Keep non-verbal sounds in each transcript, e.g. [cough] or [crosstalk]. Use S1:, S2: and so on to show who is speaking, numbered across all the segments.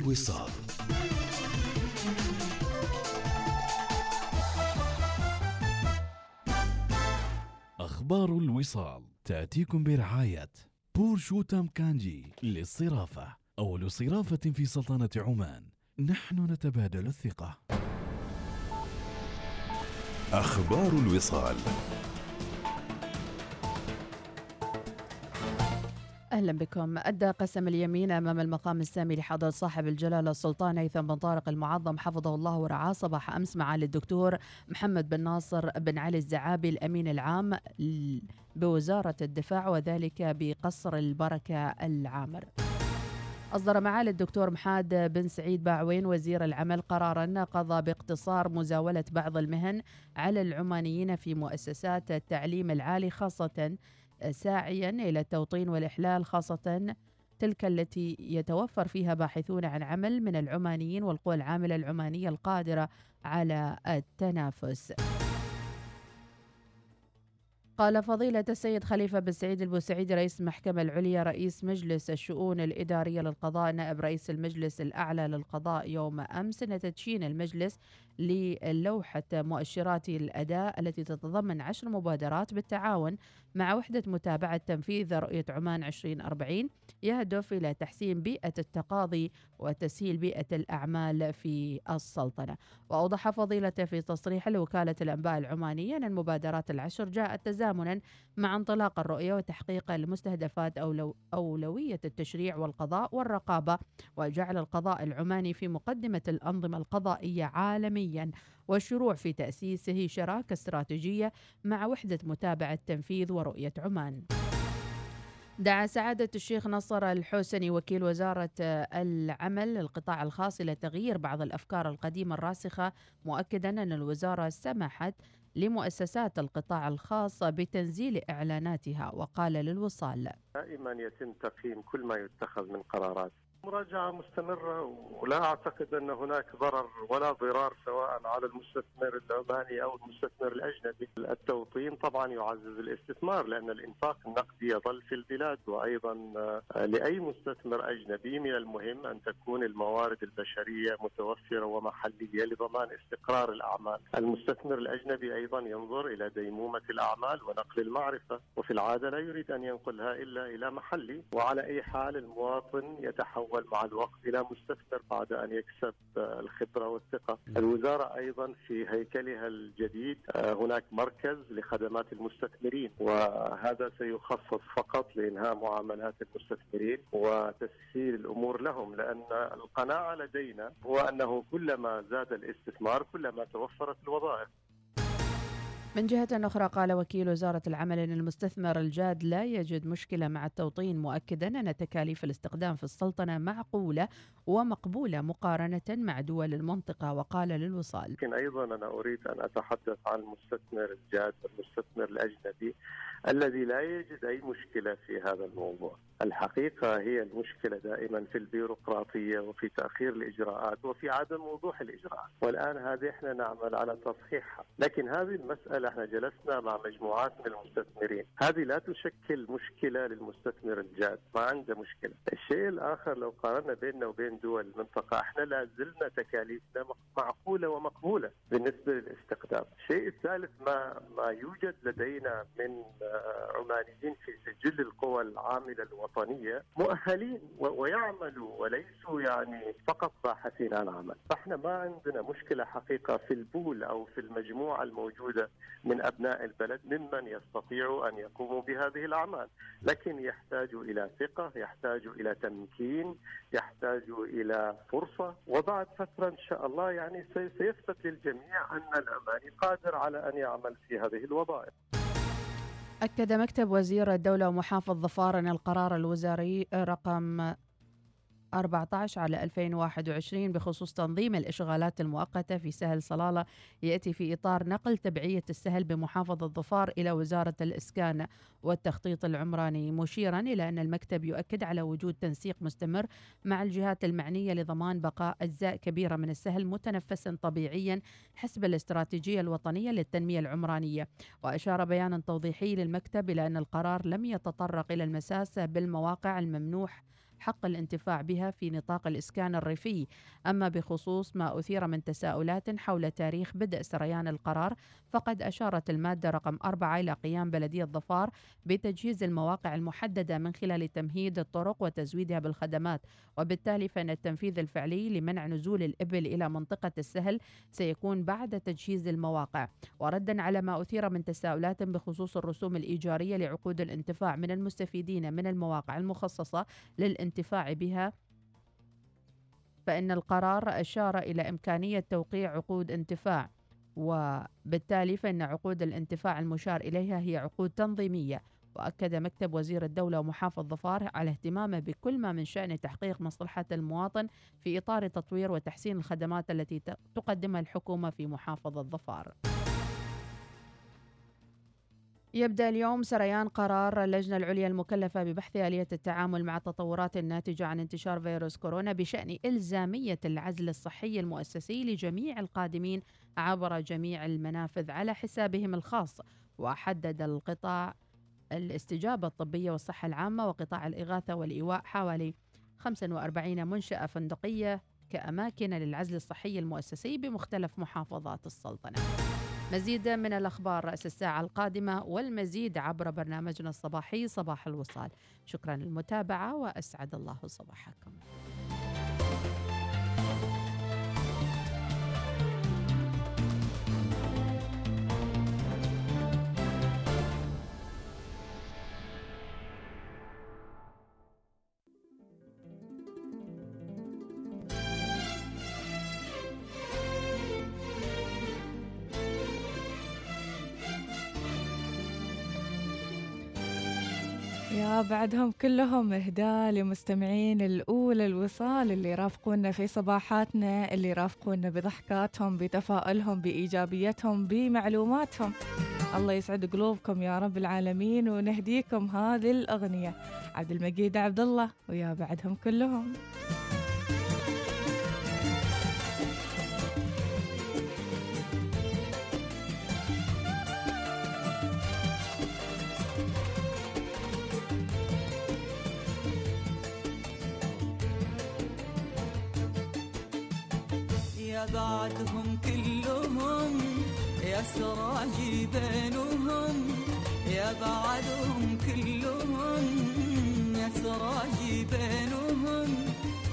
S1: الوصال. أخبار الوصال تأتيكم برعاية بورشوتام كانجي للصرافة. أول صرافة في سلطنة عمان. نحن نتبادل الثقة. أخبار الوصال.
S2: أهلا بكم. أدى قسم اليمين أمام المقام السامي لحضرة صاحب الجلالة السلطان هيثم بن طارق المعظم حفظه الله ورعاه. صباح أمس معالي الدكتور محمد بن ناصر بن علي الزعابي الأمين العام بوزارة الدفاع وذلك بقصر البركة العامر. أصدر معالي الدكتور محاد بن سعيد باعوين وزير العمل قرارا قضى باقتصار مزاولة بعض المهن على العمانيين في مؤسسات التعليم العالي خاصة ساعيا إلى التوطين والإحلال خاصة تلك التي يتوفر فيها باحثون عن عمل من العمانيين والقوى العاملة العمانية القادرة على التنافس. قال فضيلة السيد خليفة بن سعيد البوسعيدي رئيس المحكمة العليا رئيس مجلس الشؤون الإدارية للقضاء نائب رئيس المجلس الأعلى للقضاء يوم أمس أن تدشين المجلس للوحة مؤشرات الأداء التي تتضمن عشر مبادرات بالتعاون مع وحدة متابعة تنفيذ رؤية عمان 2040 يهدف إلى تحسين بيئة التقاضي وتسهيل بيئة الأعمال في السلطنة. وأوضح فضيلته في تصريح لوكالة الأنباء العمانية أن المبادرات العشر جاءت تزامنا مع انطلاق الرؤية وتحقيق المستهدفات أولو أولوية التشريع والقضاء والرقابة وجعل القضاء العماني في مقدمة الأنظمة القضائية عالميا والشروع في تأسيسه شراكة استراتيجية مع وحدة متابعة تنفيذ ورؤية عمان. دعا سعادة الشيخ نصر الحوسني وكيل وزارة العمل القطاع الخاص إلى تغيير بعض الأفكار القديمة الراسخة مؤكدا أن الوزارة سمحت لمؤسسات القطاع الخاص بتنزيل إعلاناتها وقال للوصال
S3: دائما يتم تقييم كل ما يتخذ من قرارات. مراجعة مستمرة ولا أعتقد أن هناك ضرر ولا ضرار سواء على المستثمر العماني أو المستثمر الأجنبي. التوطين طبعا يعزز الاستثمار لأن الإنفاق النقدي يظل في البلاد وأيضا لأي مستثمر أجنبي من المهم أن تكون الموارد البشرية متوفرة ومحلية لضمان استقرار الأعمال. المستثمر الأجنبي أيضا ينظر إلى ديمومة الأعمال ونقل المعرفة وفي العادة لا يريد أن ينقلها إلا إلى محلي وعلى أي حال المواطن يتحول يتحول مع الوقت إلى مستثمر بعد أن يكسب الخبرة والثقة. الوزارة أيضا في هيكلها الجديد هناك مركز لخدمات المستثمرين وهذا سيخصص فقط لإنهاء معاملات المستثمرين وتسهيل الأمور لهم لأن القناعة لدينا هو أنه كلما زاد الاستثمار كلما توفرت الوظائف.
S2: من جهة أخرى قال وكيل وزارة العمل أن المستثمر الجاد لا يجد مشكلة مع التوطين مؤكدا أن تكاليف الاستخدام في السلطنة معقولة ومقبولة مقارنة مع دول المنطقة وقال للوصال.
S3: لكن أيضا أنا أريد أن أتحدث عن المستثمر الجاد والمستثمر الأجنبي. الذي لا يجد أي مشكلة في هذا الموضوع. الحقيقة هي المشكلة دائما في البيروقراطية وفي تأخير الإجراءات وفي عدم وضوح الإجراءات. والآن هذه إحنا نعمل على تصحيحها. لكن هذه المسألة إحنا جلسنا مع مجموعات من المستثمرين. هذه لا تشكل مشكلة للمستثمر الجاد. ما عنده مشكلة. الشيء الآخر لو قارنا بيننا وبين دول المنطقة إحنا لا زلنا تكاليفنا معقولة ومقبولة بالنسبة للاستخدام الشيء الثالث ما ما يوجد لدينا من عمانيين في سجل القوى العاملة الوطنية مؤهلين ويعملوا وليسوا يعني فقط باحثين عن عمل. فإحنا ما عندنا مشكلة حقيقة في البول أو في المجموعة الموجودة من أبناء البلد ممن يستطيعوا أن يقوموا بهذه الأعمال. لكن يحتاجوا إلى ثقة يحتاجوا إلى تمكين يحتاجوا إلى فرصة. وبعد فترة إن شاء الله يعني سيثبت للجميع أن الأماني قادر على أن يعمل في هذه الوظائف.
S2: أكد مكتب وزير الدولة ومحافظ ظفار أن القرار الوزاري رقم 14 على 2021 بخصوص تنظيم الإشغالات المؤقتة في سهل صلالة. يأتي في إطار نقل تبعية السهل بمحافظة ظفار إلى وزارة الإسكان والتخطيط العمراني. مشيرا إلى أن المكتب يؤكد على وجود تنسيق مستمر مع الجهات المعنية لضمان بقاء أجزاء كبيرة من السهل متنفسا طبيعيا حسب الاستراتيجية الوطنية للتنمية العمرانية. وأشار بيانا توضيحي للمكتب إلى أن القرار لم يتطرق إلى المساس بالمواقع الممنوح حق الانتفاع بها في نطاق الإسكان الريفي. أما بخصوص ما أثير من تساؤلات حول تاريخ بدء سريان القرار فقد أشارت المادة رقم أربعة إلى قيام بلدية ظفار بتجهيز المواقع المحددة من خلال تمهيد الطرق وتزويدها بالخدمات. وبالتالي فإن التنفيذ الفعلي لمنع نزول الإبل إلى منطقة السهل سيكون بعد تجهيز المواقع. وردا على ما أثير من تساؤلات بخصوص الرسوم الإيجارية لعقود الانتفاع من المستفيدين من المواقع المخصصة للانتفاع بها فإن القرار أشار إلى إمكانية توقيع عقود انتفاع وبالتالي فإن عقود الانتفاع المشار إليها هي عقود تنظيمية وأكد مكتب وزير الدولة ومحافظ ظفار على اهتمامه بكل ما من شأن تحقيق مصلحة المواطن في إطار تطوير وتحسين الخدمات التي تقدمها الحكومة في محافظة ظفار. يبدأ اليوم سريان قرار اللجنة العليا المكلفة ببحث آلية التعامل مع التطورات الناتجة عن انتشار فيروس كورونا بشأن إلزامية العزل الصحي المؤسسي لجميع القادمين عبر جميع المنافذ على حسابهم الخاص وحدد القطاع الاستجابة الطبية والصحة العامة وقطاع الإغاثة والإيواء حوالي 45 منشأة فندقية كأماكن للعزل الصحي المؤسسي بمختلف محافظات السلطنة. مزيد من الأخبار رأس الساعة القادمة والمزيد عبر برنامجنا الصباحي صباح الوصال. شكرا للمتابعة وأسعد الله صباحكم.
S4: بعدهم كلهم إهداء لمستمعين الأولى الوصال اللي يرافقونا في صباحاتنا اللي يرافقونا بضحكاتهم بتفاؤلهم بإيجابيتهم بمعلوماتهم. الله يسعد قلوبكم يا رب العالمين ونهديكم هذه الأغنية. عبد المجيد عبد الله ويا بعدهم كلهم.
S5: بعدهم كلهم يا سراجي بينهم يا بعدهم كلهم يا سراجي بينهم.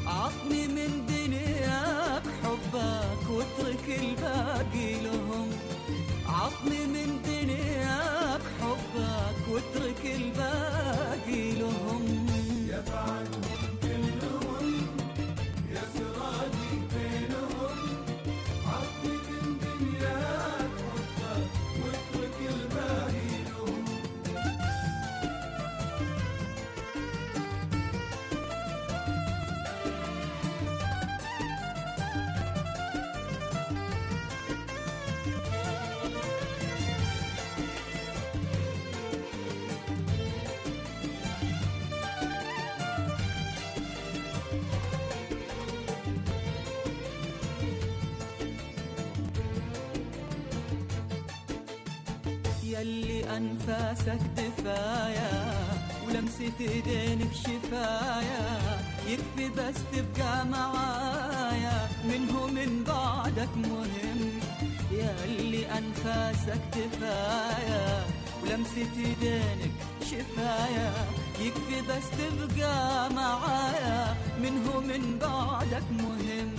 S5: عطني من دنياك حبك واترك الباقي لهم. عطني من دنياك حبك واترك الباقي لهم. يا بعدهم دفايا ولمسة ايدينك شفايا يكفي بس تبقى معايا. منه من بعدك مهم يلي أنفاسك دفايا ولمسة ايدينك شفايا يكفي بس تبقى معايا. منه من بعدك مهم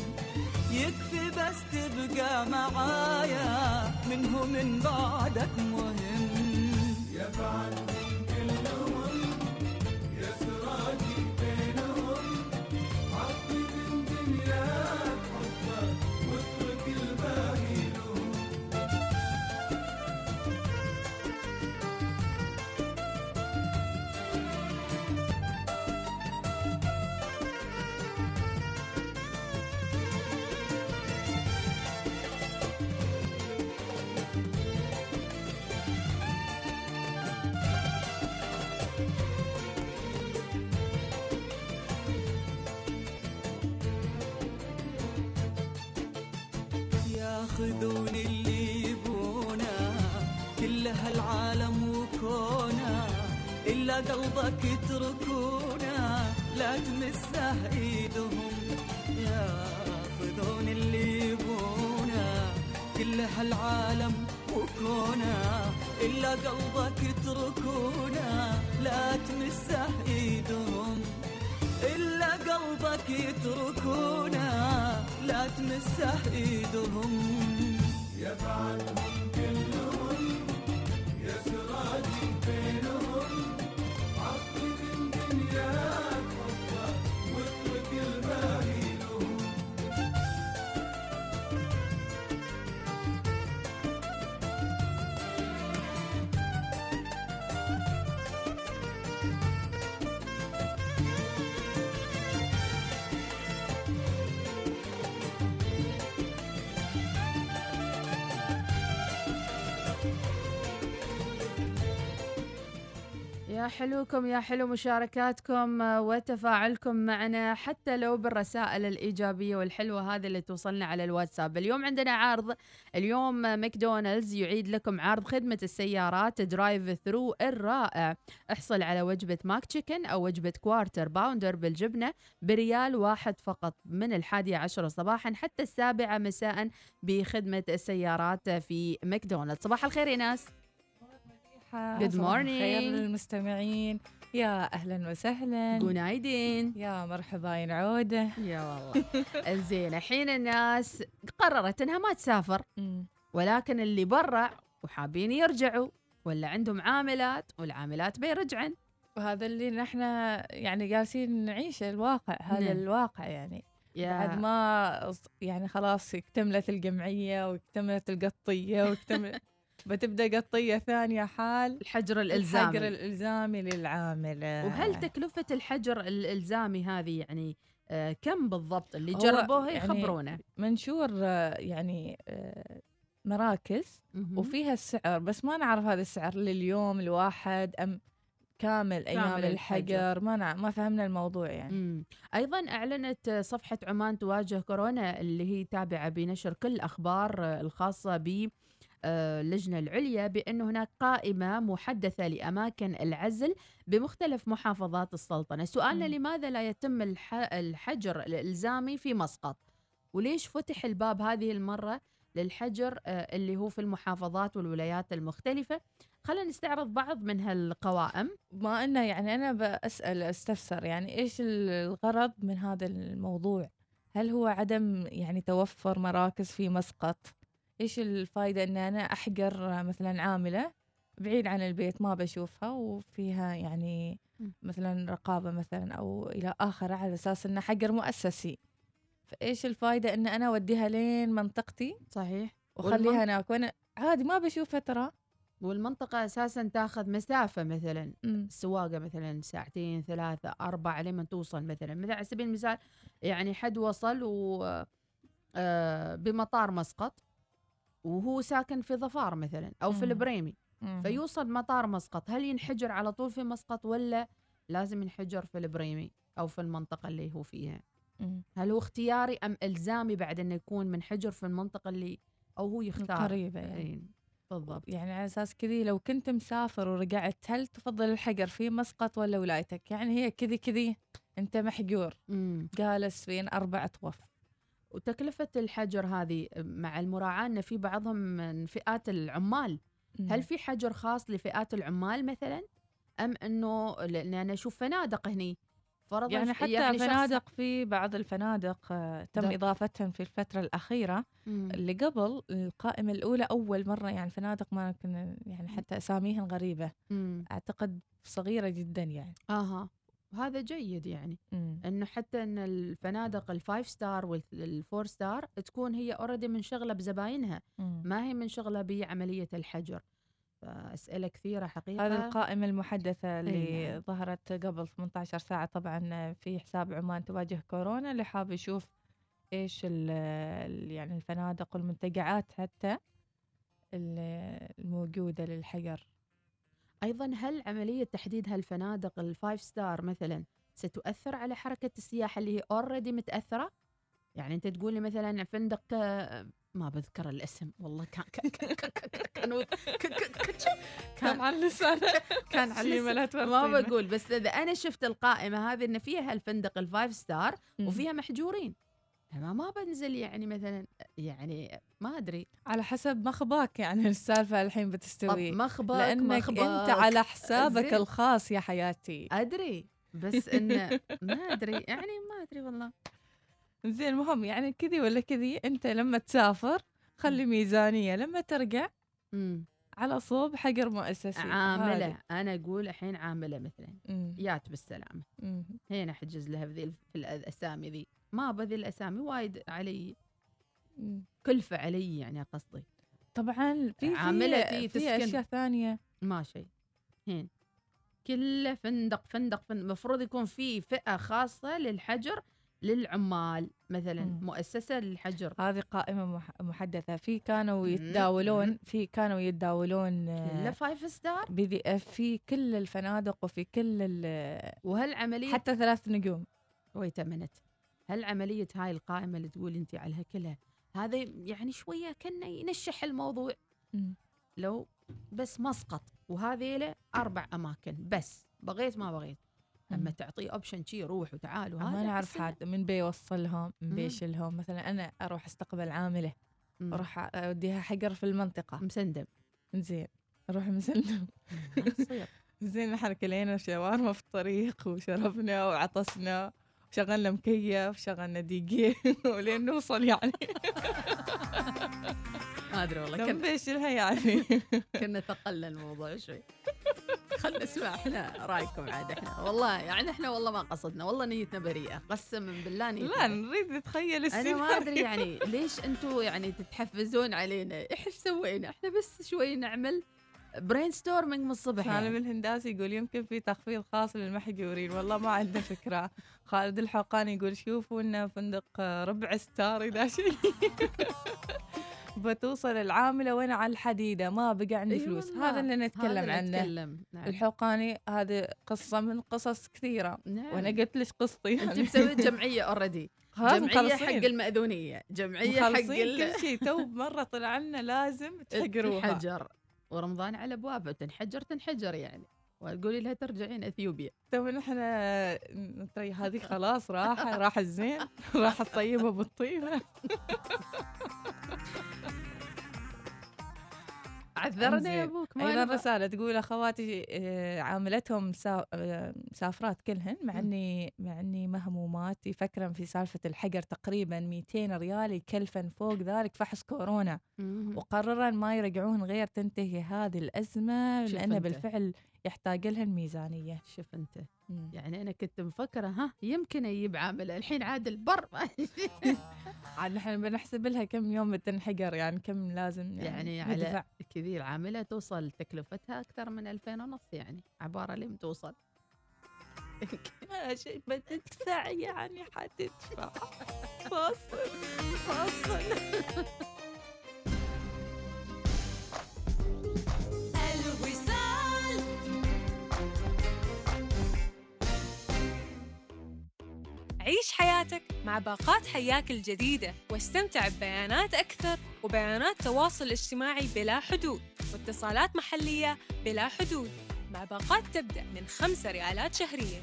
S5: يكفي بس تبقى معايا. منه من بعدك مهم. يا وكونا إلا قلبك يتركونا لا تمسه إيدهم. ياخذون اللي يبونه كل هالعالم وكونه الا قلبك يتركونه لا تمسه إيدهم. إلا قلبك يتركونه لا تمسه إيدهم.
S2: يا حلوكم يا حلو مشاركاتكم آه، وتفاعلكم معنا حتى لو بالرسائل الإيجابية والحلوة هذه اللي توصلنا على الواتساب. اليوم عندنا عرض. اليوم ماكدونالدز يعيد لكم عرض خدمة السيارات drive thru الرائع. احصل على وجبة McChicken أو وجبة Quarter Pounder بالجبنة بريال واحد فقط من الحادية عشرة صباحا حتى السابعة مساء بخدمة السيارات في ماكدونالدز. صباح الخير يا ناس. Good
S4: صباح الخير
S2: morning.
S4: للمستمعين. يا أهلا وسهلا.
S2: جونايدين
S4: يا مرحبا يا عودة
S2: يا والله. زين الحين الناس قررت إنها ما تسافر. [laughs] ولكن اللي برا وحابين يرجعوا ولا عندهم عاملات والعاملات بيرجعن.
S4: وهذا اللي نحن يعني جالسين نعيش الواقع هذا
S2: نعم.
S4: الواقع يعني.
S2: يا.
S4: بعد ما يعني خلاص اكتملت الجمعية واكتملت القطية واكتملت [laughs] بتبدأ قطية ثانية حال
S2: الحجر
S4: الحجر
S2: الإلزامي
S4: الإلزامي للعاملة
S2: وهل تكلفة الحجر الإلزامي هذه يعني آه كم بالضبط اللي جربوها
S4: يعني
S2: يخبرونا
S4: منشور آه، يعني آه، مراكز
S2: مهم.
S4: وفيها السعر بس ما نعرف هذا السعر لليوم الواحد أم كامل أيام
S2: كامل الحجر.
S4: الحجر ما نع... ما فهمنا الموضوع يعني
S2: مم. أيضا أعلنت صفحة عمان تواجه كورونا اللي هي تابعة بنشر كل الأخبار الخاصة ب اللجنة العليا بأن هناك قائمة محدثة لأماكن العزل بمختلف محافظات السلطنة، سؤالنا. لماذا لا يتم الح- الحجر الإلزامي في مسقط؟ وليش فتح الباب هذه المرة للحجر آه، اللي هو في المحافظات والولايات المختلفة؟ خلينا نستعرض بعض من هالقوائم.
S4: ما انه يعني أنا بسال أستفسر يعني إيش الغرض من هذا الموضوع هل هو عدم يعني توفر مراكز في مسقط إيش الفائده إن أنا احجر مثلا عاملة بعيد عن البيت ما بشوفها وفيها يعني. مثلا رقابة مثلا أو إلى اخره على أساس انه حجر مؤسسي. فإيش الفائده إن أنا أوديها لين منطقتي
S2: صحيح.
S4: وأخليها هناك؟ وأنا عادي ما بشوفها ترى.
S2: والمنطقة أساسا تاخذ مسافة مثلا. السواقة مثلا ساعتين ثلاثة أربعة لما توصل مثلا. مثلا على سبيل المثال يعني حد وصل و آه، بمطار مسقط وهو ساكن في ظفار مثلا أو في. البريمي. فيوصل مطار مسقط هل ينحجر على طول في مسقط ولا لازم ينحجر في البريمي أو في المنطقة اللي هو فيها. هل هو اختياري أم إلزامي بعد أنه يكون منحجر في المنطقة اللي أو هو يختار
S4: قريبه يعني
S2: بالضبط
S4: يعني على أساس كذي لو كنت مسافر ورجعت هل تفضل الحجر في مسقط ولا ولايتك يعني هي كذي كذي أنت محجور. جالس بين أربع طوف
S2: وتكلفة الحجر هذه مع المراعاة أن في بعضهم من فئات العمال. هل في حجر خاص لفئات العمال مثلا؟ أم أنه لأن أنا أشوف فنادق هني. فرضا
S4: يعني حتى
S2: يعني
S4: فنادق في بعض الفنادق آه، تم
S2: ده-
S4: إضافتهم في الفترة الأخيرة.
S2: مم.
S4: اللي قبل القائمة الأولى أول مرة يعني فنادق ما كنا يعني حتى اساميهم غريبة.
S2: مم.
S4: أعتقد صغيرة جدا يعني.
S2: أها. هذا جيد يعني
S4: مم.
S2: إنه حتى إن الفنادق ال five star وال four star تكون هي already منشغلة بزباينها
S4: مم.
S2: ما هي منشغلة بعملية الحجر فأسئلة كثيرة حقيقة
S4: هذه القائمة المحدثة اللي
S2: نعم.
S4: ظهرت قبل 18 ساعة طبعا في حساب عمان تواجه كورونا اللي حاب يشوف إيش يعني الفنادق والمنتجعات حتى ال- الموجودة للحجر
S2: أيضا هل عمليه تحديد هالفنادق ال five star مثلا ستؤثر على حركه السياحه اللي هي already متاثره يعني انت تقول لي مثلا فندق آه، ما بذكر الاسم والله كان كان كان كان
S4: على لسانه
S2: كان على. ما. بقول بس اذا أنا شفت القائمه هذه ان فيها الفندق ال five
S4: star.
S2: وفيها محجورين ما ما بنزل يعني مثلا يعني ما أدري.
S4: على حسب مخباك يعني [laughs] السالفة الحين
S2: طب
S4: بتستوي.
S2: مخبك
S4: لأنك
S2: مخبك
S4: انت على حسابك
S2: زين.
S4: الخاص يا حياتي.
S2: أدري بس انه [laughs] ما أدري يعني ما أدري والله.
S4: زين المهم يعني كذي ولا كذي أنت لما تسافر خلي ميزانية. لما ترجع
S2: مم.
S4: على صوب حجر مؤسسي.
S2: عاملة.
S4: هذه.
S2: أنا أقول الحين عاملة مثلا. يات بالسلامه. هنا احجز لها في الأسامي ذي. ما بذي الاسامي وايد علي. كلفه علي يعني قصدي.
S4: طبعا في
S2: عاملة
S4: في. أشياء ثانية.
S2: ما شيء. هين. كله فندق فندق فندق. المفروض يكون في فئة خاصة للحجر للعمال مثلا
S4: مم.
S2: مؤسسة للحجر.
S4: هذه قائمة مح- محدثة. في كانوا. يتداولون. في كانوا يتداولون آه،
S2: كله five star
S4: بذي آه، في كل الفنادق وفي كل ال-
S2: وهالعملية
S4: حتى ثلاث نجوم.
S2: ويت منت هل عملية هاي القائمة اللي تقول أنت عليها كلها هذا يعني شوية كنا ينشح الموضوع
S4: مم.
S2: لو بس مسقط وهذيله أربع أماكن بس بغيت ما بغيت
S4: مم.
S2: تعطيه أوبشن شي روح وتعال وهذا
S4: ما نعرف حد من بيوصلهم من
S2: مم.
S4: بيشيلهم مثلا أنا أروح أستقبل
S2: عاملة.
S4: أروح أوديها حجر في المنطقة
S2: مسندم
S4: زين
S2: أروح يصير [laughs]
S4: زين نحن كلينا شاورما في الطريق وشربنا وعطسنا وشغلنا مكيف شغلنا دي جي [laughs] ولين نوصل يعني. [laughs]
S2: ما أدري والله كنا,
S4: بيشيلها يعني. [laughs]
S2: كنا ثقلنا الموضوع شوي. خلنا نسمع إحنا رأيكم عاد إحنا. والله يعني إحنا والله ما قصدنا والله نيتنا بريئة. قسما بالله نيتنا
S4: لا. نريد نتخيل أنا
S2: ما أدري يعني ليش أنتم يعني تتحفزون علينا؟ إيش سوينا؟ إحنا بس شوي نعمل brainstorming من الصبح
S4: سالم
S2: يعني.
S4: الهنداسي يقول يمكن في تخفيض خاص للمحجورين والله ما عندنا فكرة. خالد الحقاني يقول شوفوا لنا فندق آه، ربع star إذا شيء بتوصل العاملة وين؟ على الحديدة. ما بقى عندي
S2: إي
S4: فلوس.
S2: والله،
S4: هذا اللي نتكلم
S2: هذا
S4: عنه.
S2: نتكلم. نعم.
S4: الحقاني هذه قصة من قصص كثيرة.
S2: نعم.
S4: وأنا قلت لك قصتي
S2: أنت
S4: يعني
S2: مسوي جمعية [laughs]
S4: already
S2: جمعية حق
S4: مخلصين.
S2: المأذونية. جمعية حق
S4: كل شيء تو مرة طلع لنا لازم [laughs] تحجروها.
S2: الحجر. ورمضان على ابوابه تنحجر تنحجر يعني. وتقولي لها ترجعين إثيوبيا.
S4: تو نحن نتري هذه خلاص راحة راح الزين راح الطيبة بالطيبة. [laughs]
S2: عذرنا. يا أبوك ما أيضا.
S4: رساله تقول أخواتي آه، عاملتهم آه، مسافرات كلهن مع. إني مع إني مهمومات يفكرن في سالفة الحجر تقريبا 200 ريال يكلفن فوق ذلك فحص كورونا. وقررن ما يرجعون غير تنتهي هذه الأزمة
S2: شوف
S4: لأن
S2: أنت.
S4: بالفعل يحتاج لها الميزانية.
S2: شوف أنت.
S4: مم.
S2: يعني أنا كنت مفكرة ها يمكن يجيب عامله الحين عاد البر. [laughs]
S4: عاد نحن بنحسب لها كم يوم بتنحجر يعني كم لازم
S2: يعني
S4: يعني
S2: على. كذي العامله توصل تكلفتها أكثر من 2000 ونص يعني عبارة لم توصل.
S4: ما شيء بتدفع يعني حتدفع. [laughs] فاصل فاصل.
S6: عيش حياتك مع باقات حياك الجديدة واستمتع ببيانات أكثر وبيانات تواصل اجتماعي بلا حدود واتصالات محلية بلا حدود. مع باقات تبدأ من خمسة ريالات شهرياً.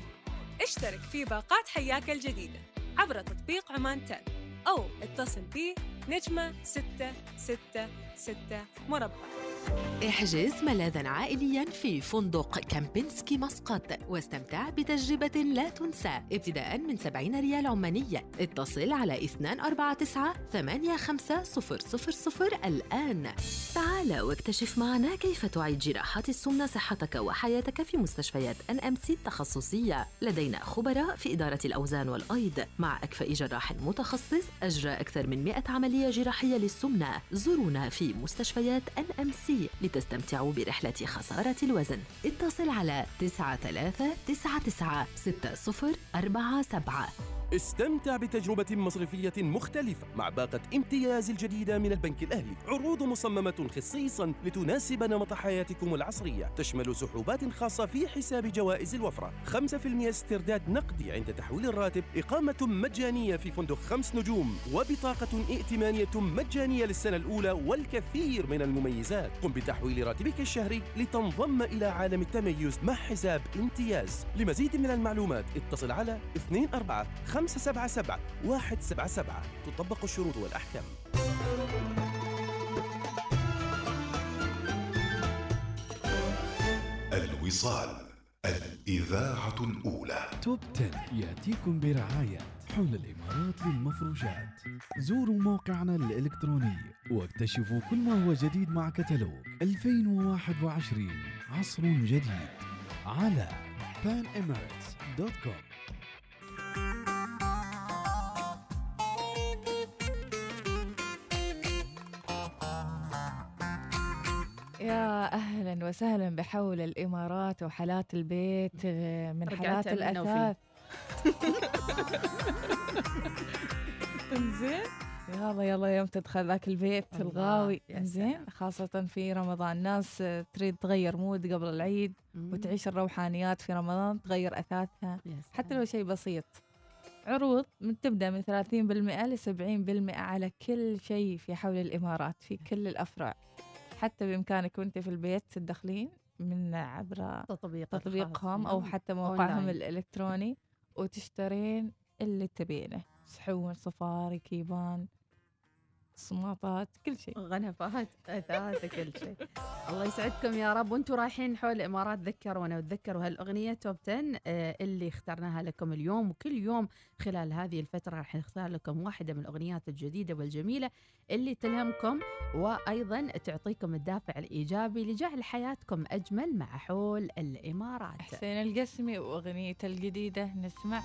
S6: اشترك في باقات حياك الجديدة عبر تطبيق عمانتل app أو اتصل بي نجمة ستة ستة ستة مربع.
S7: احجز ملاذا عائليا في فندق كامبينسكي مسقط واستمتع بتجربة لا تنسى ابتداء من 70 ريال عمانية. اتصل على 249 85 الآن. تعال واكتشف معنا كيف تعيد جراحات السمنة صحتك وحياتك في مستشفيات NMC التخصصية. لدينا خبراء في إدارة الأوزان والأيض. مع أكفأ جراح متخصص أجرى أكثر من 100 عملية جراحية للسمنة. زورونا في مستشفيات NMC لتستمتعوا برحلة خسارة الوزن. اتصل على 9399 6047
S8: استمتع بتجربة مصرفية مختلفة مع باقة امتياز الجديدة من البنك الأهلي. عروض مصممة خصيصا لتناسب نمط حياتكم العصرية. تشمل سحوبات خاصة في حساب جوائز الوفرة. 5% استرداد نقدي عند تحويل الراتب. إقامة مجانية في فندق خمس نجوم. وبطاقة ائتمانية مجانية للسنة الأولى والكثير من المميزات. قم بتحويل راتبك الشهري لتنضم إلى عالم التميز مع حساب امتياز. لمزيد من المعلومات اتصل على 24 577 177 تطبق الشروط والأحكام.
S1: الوصال الإذاعة الأولى.
S9: توب 10 يأتيكم برعاية حول الإمارات للمفروشات. زوروا موقعنا الإلكتروني واكتشفوا كل ما هو جديد مع كتالوج 2021 عصر جديد على panemirates.com
S10: يا أهلا وسهلا بحول الإمارات وحالات البيت آه، من حالات. الأثاث [laughs] انزين يلا يلا يوم تدخل ذاك البيت الغاوي انزين. خاصة في رمضان ناس آه، تريد تغير مود قبل العيد
S2: مم.
S10: وتعيش الروحانيات في رمضان تغير أثاثها حتى. لو شيء بسيط عروض من تبدأ من 30% ل 70% على كل شيء في حول الإمارات في كل الأفرع حتى بإمكانك وأنت في البيت تدخلين من عبر
S2: تطبيق
S10: تطبيقهم أو حتى موقعهم الإلكتروني وتشترين اللي تبينه. صحون صفاري كيبان. صماطات كل شيء.
S2: غنفات اثاث كل شيء. الله يسعدكم يا رب. وأنتم رايحين حول الإمارات ذكرونا وتذكروا هالاغنيه توب 10 آه، اللي اخترناها لكم اليوم. وكل يوم خلال هذه الفترة راح نختار لكم واحدة من الأغنيات الجديدة والجميلة اللي تلهمكم وأيضا تعطيكم الدافع الإيجابي لجعل حياتكم أجمل مع حول الإمارات.
S10: حسين القسمي وأغنيته الجديدة نسمع.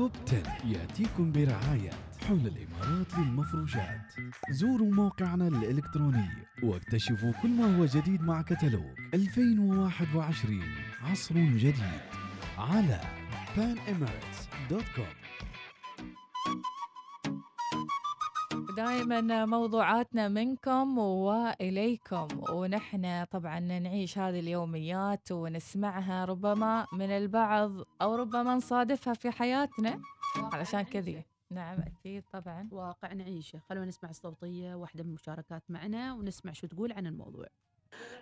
S9: توب 10 يأتيكم برعاية حول الإمارات للمفروشات. زوروا موقعنا الإلكتروني واكتشفوا كل ما هو جديد مع كتالوج 2021 عصر جديد على panemirates.com
S4: دائما موضوعاتنا منكم وإليكم ونحن طبعا نعيش هذه اليوميات ونسمعها ربما من البعض أو ربما نصادفها في حياتنا علشان كذي. نعم أكيد طبعا.
S2: واقع نعيشة. خلونا نسمع الصوتية واحدة من المشاركات معنا ونسمع شو تقول عن الموضوع.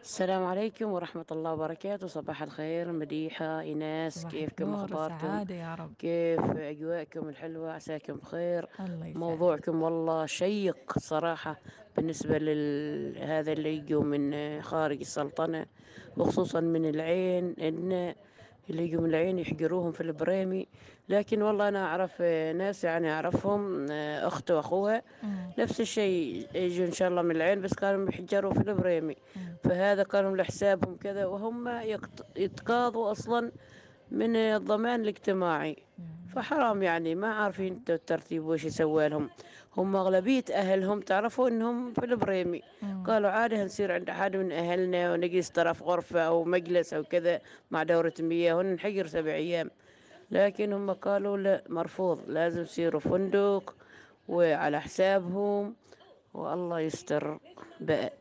S11: السلام عليكم ورحمة الله وبركاته. صباح الخير مديحة إيناس كيفكم؟ أخباركم؟
S4: والسعادة يا رب.
S11: كيف أجواءكم الحلوة؟ عساكم بخير؟
S4: الله
S11: موضوعكم والله شيق صراحة بالنسبة لهذا اللي يجوا من خارج السلطنة وخصوصا من العين إن اللي يجوا من العين يحجروهم في البريمي لكن والله أنا أعرف ناس يعني أعرفهم أخت وأخوها
S4: مم.
S11: نفس الشيء يجوا إن شاء الله من العين بس كانوا بيحجروا في البريمي. فهذا كانوا لحسابهم كذا وهم يتقاضوا أصلا من الضمان الاجتماعي. فحرام يعني ما عارفين الترتيب وش يسوي لهم هم أغلبية أهلهم تعرفوا إنهم في البريمي. قالوا عادي هنصير عند أحد من أهلنا ونجلس في غرفة أو مجلس أو كذا مع دورة مياه ونحجر سبع أيام لكن هم قالوا لا مرفوض لازم يصيروا فندق وعلى حسابهم والله يستر بقى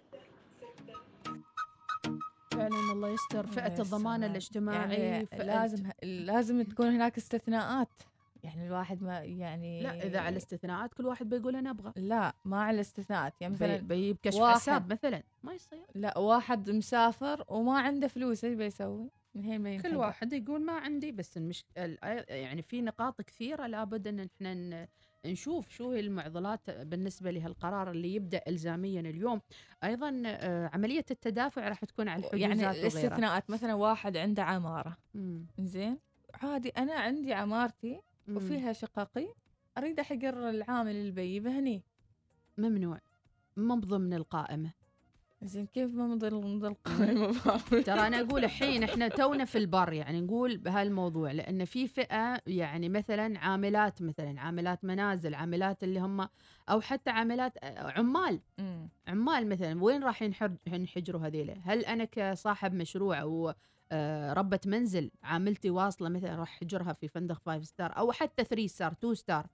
S2: فعلا الله يستر
S4: يا
S2: الضمان. الاجتماعي
S4: يعني
S2: فئة
S4: لازم لازم تكون هناك استثناءات. يعني الواحد ما يعني
S2: لا إذا على الاستثناءات كل واحد بيقول أنا أبغى.
S4: لا ما على الاستثناءات يعني مثلا
S2: بيجيب كشف حساب مثلا. ما يصير.
S4: لا واحد مسافر وما عنده فلوس إيش بيسوي؟ ما
S2: كل. واحد يقول ما عندي بس المش... ال- يعني في نقاط كثيرة لابد إن إحنا نشوف شو هي المعضلات بالنسبة لهالقرار اللي يبدأ الزاميا اليوم. أيضا آه، عملية التدافع راح تكون على الحجوزات
S4: يعني الاستثناءات مثلا واحد عنده
S2: عمارة.
S4: زين؟ عادي أنا عندي عمارتي
S2: مم.
S4: وفيها شققي أريد أحقر العامل البي بهني.
S2: ممنوع. مو ضمن القائمة.
S4: زين كيف ما مضل مضل قائمه بابي؟
S2: ترى أنا أقول الحين إحنا تونا في البر يعني نقول بهالموضوع لأن في فئة يعني مثلا عاملات مثلا عاملات منازل عاملات اللي هم أو حتى عاملات آه، عمال. عمال مثلا وين راح ينحجروا هذيلة؟ هل أنا كصاحب مشروع أو آه، ربة منزل عاملتي واصلة مثلا راح أحجرها في فندق five star أو حتى three star two star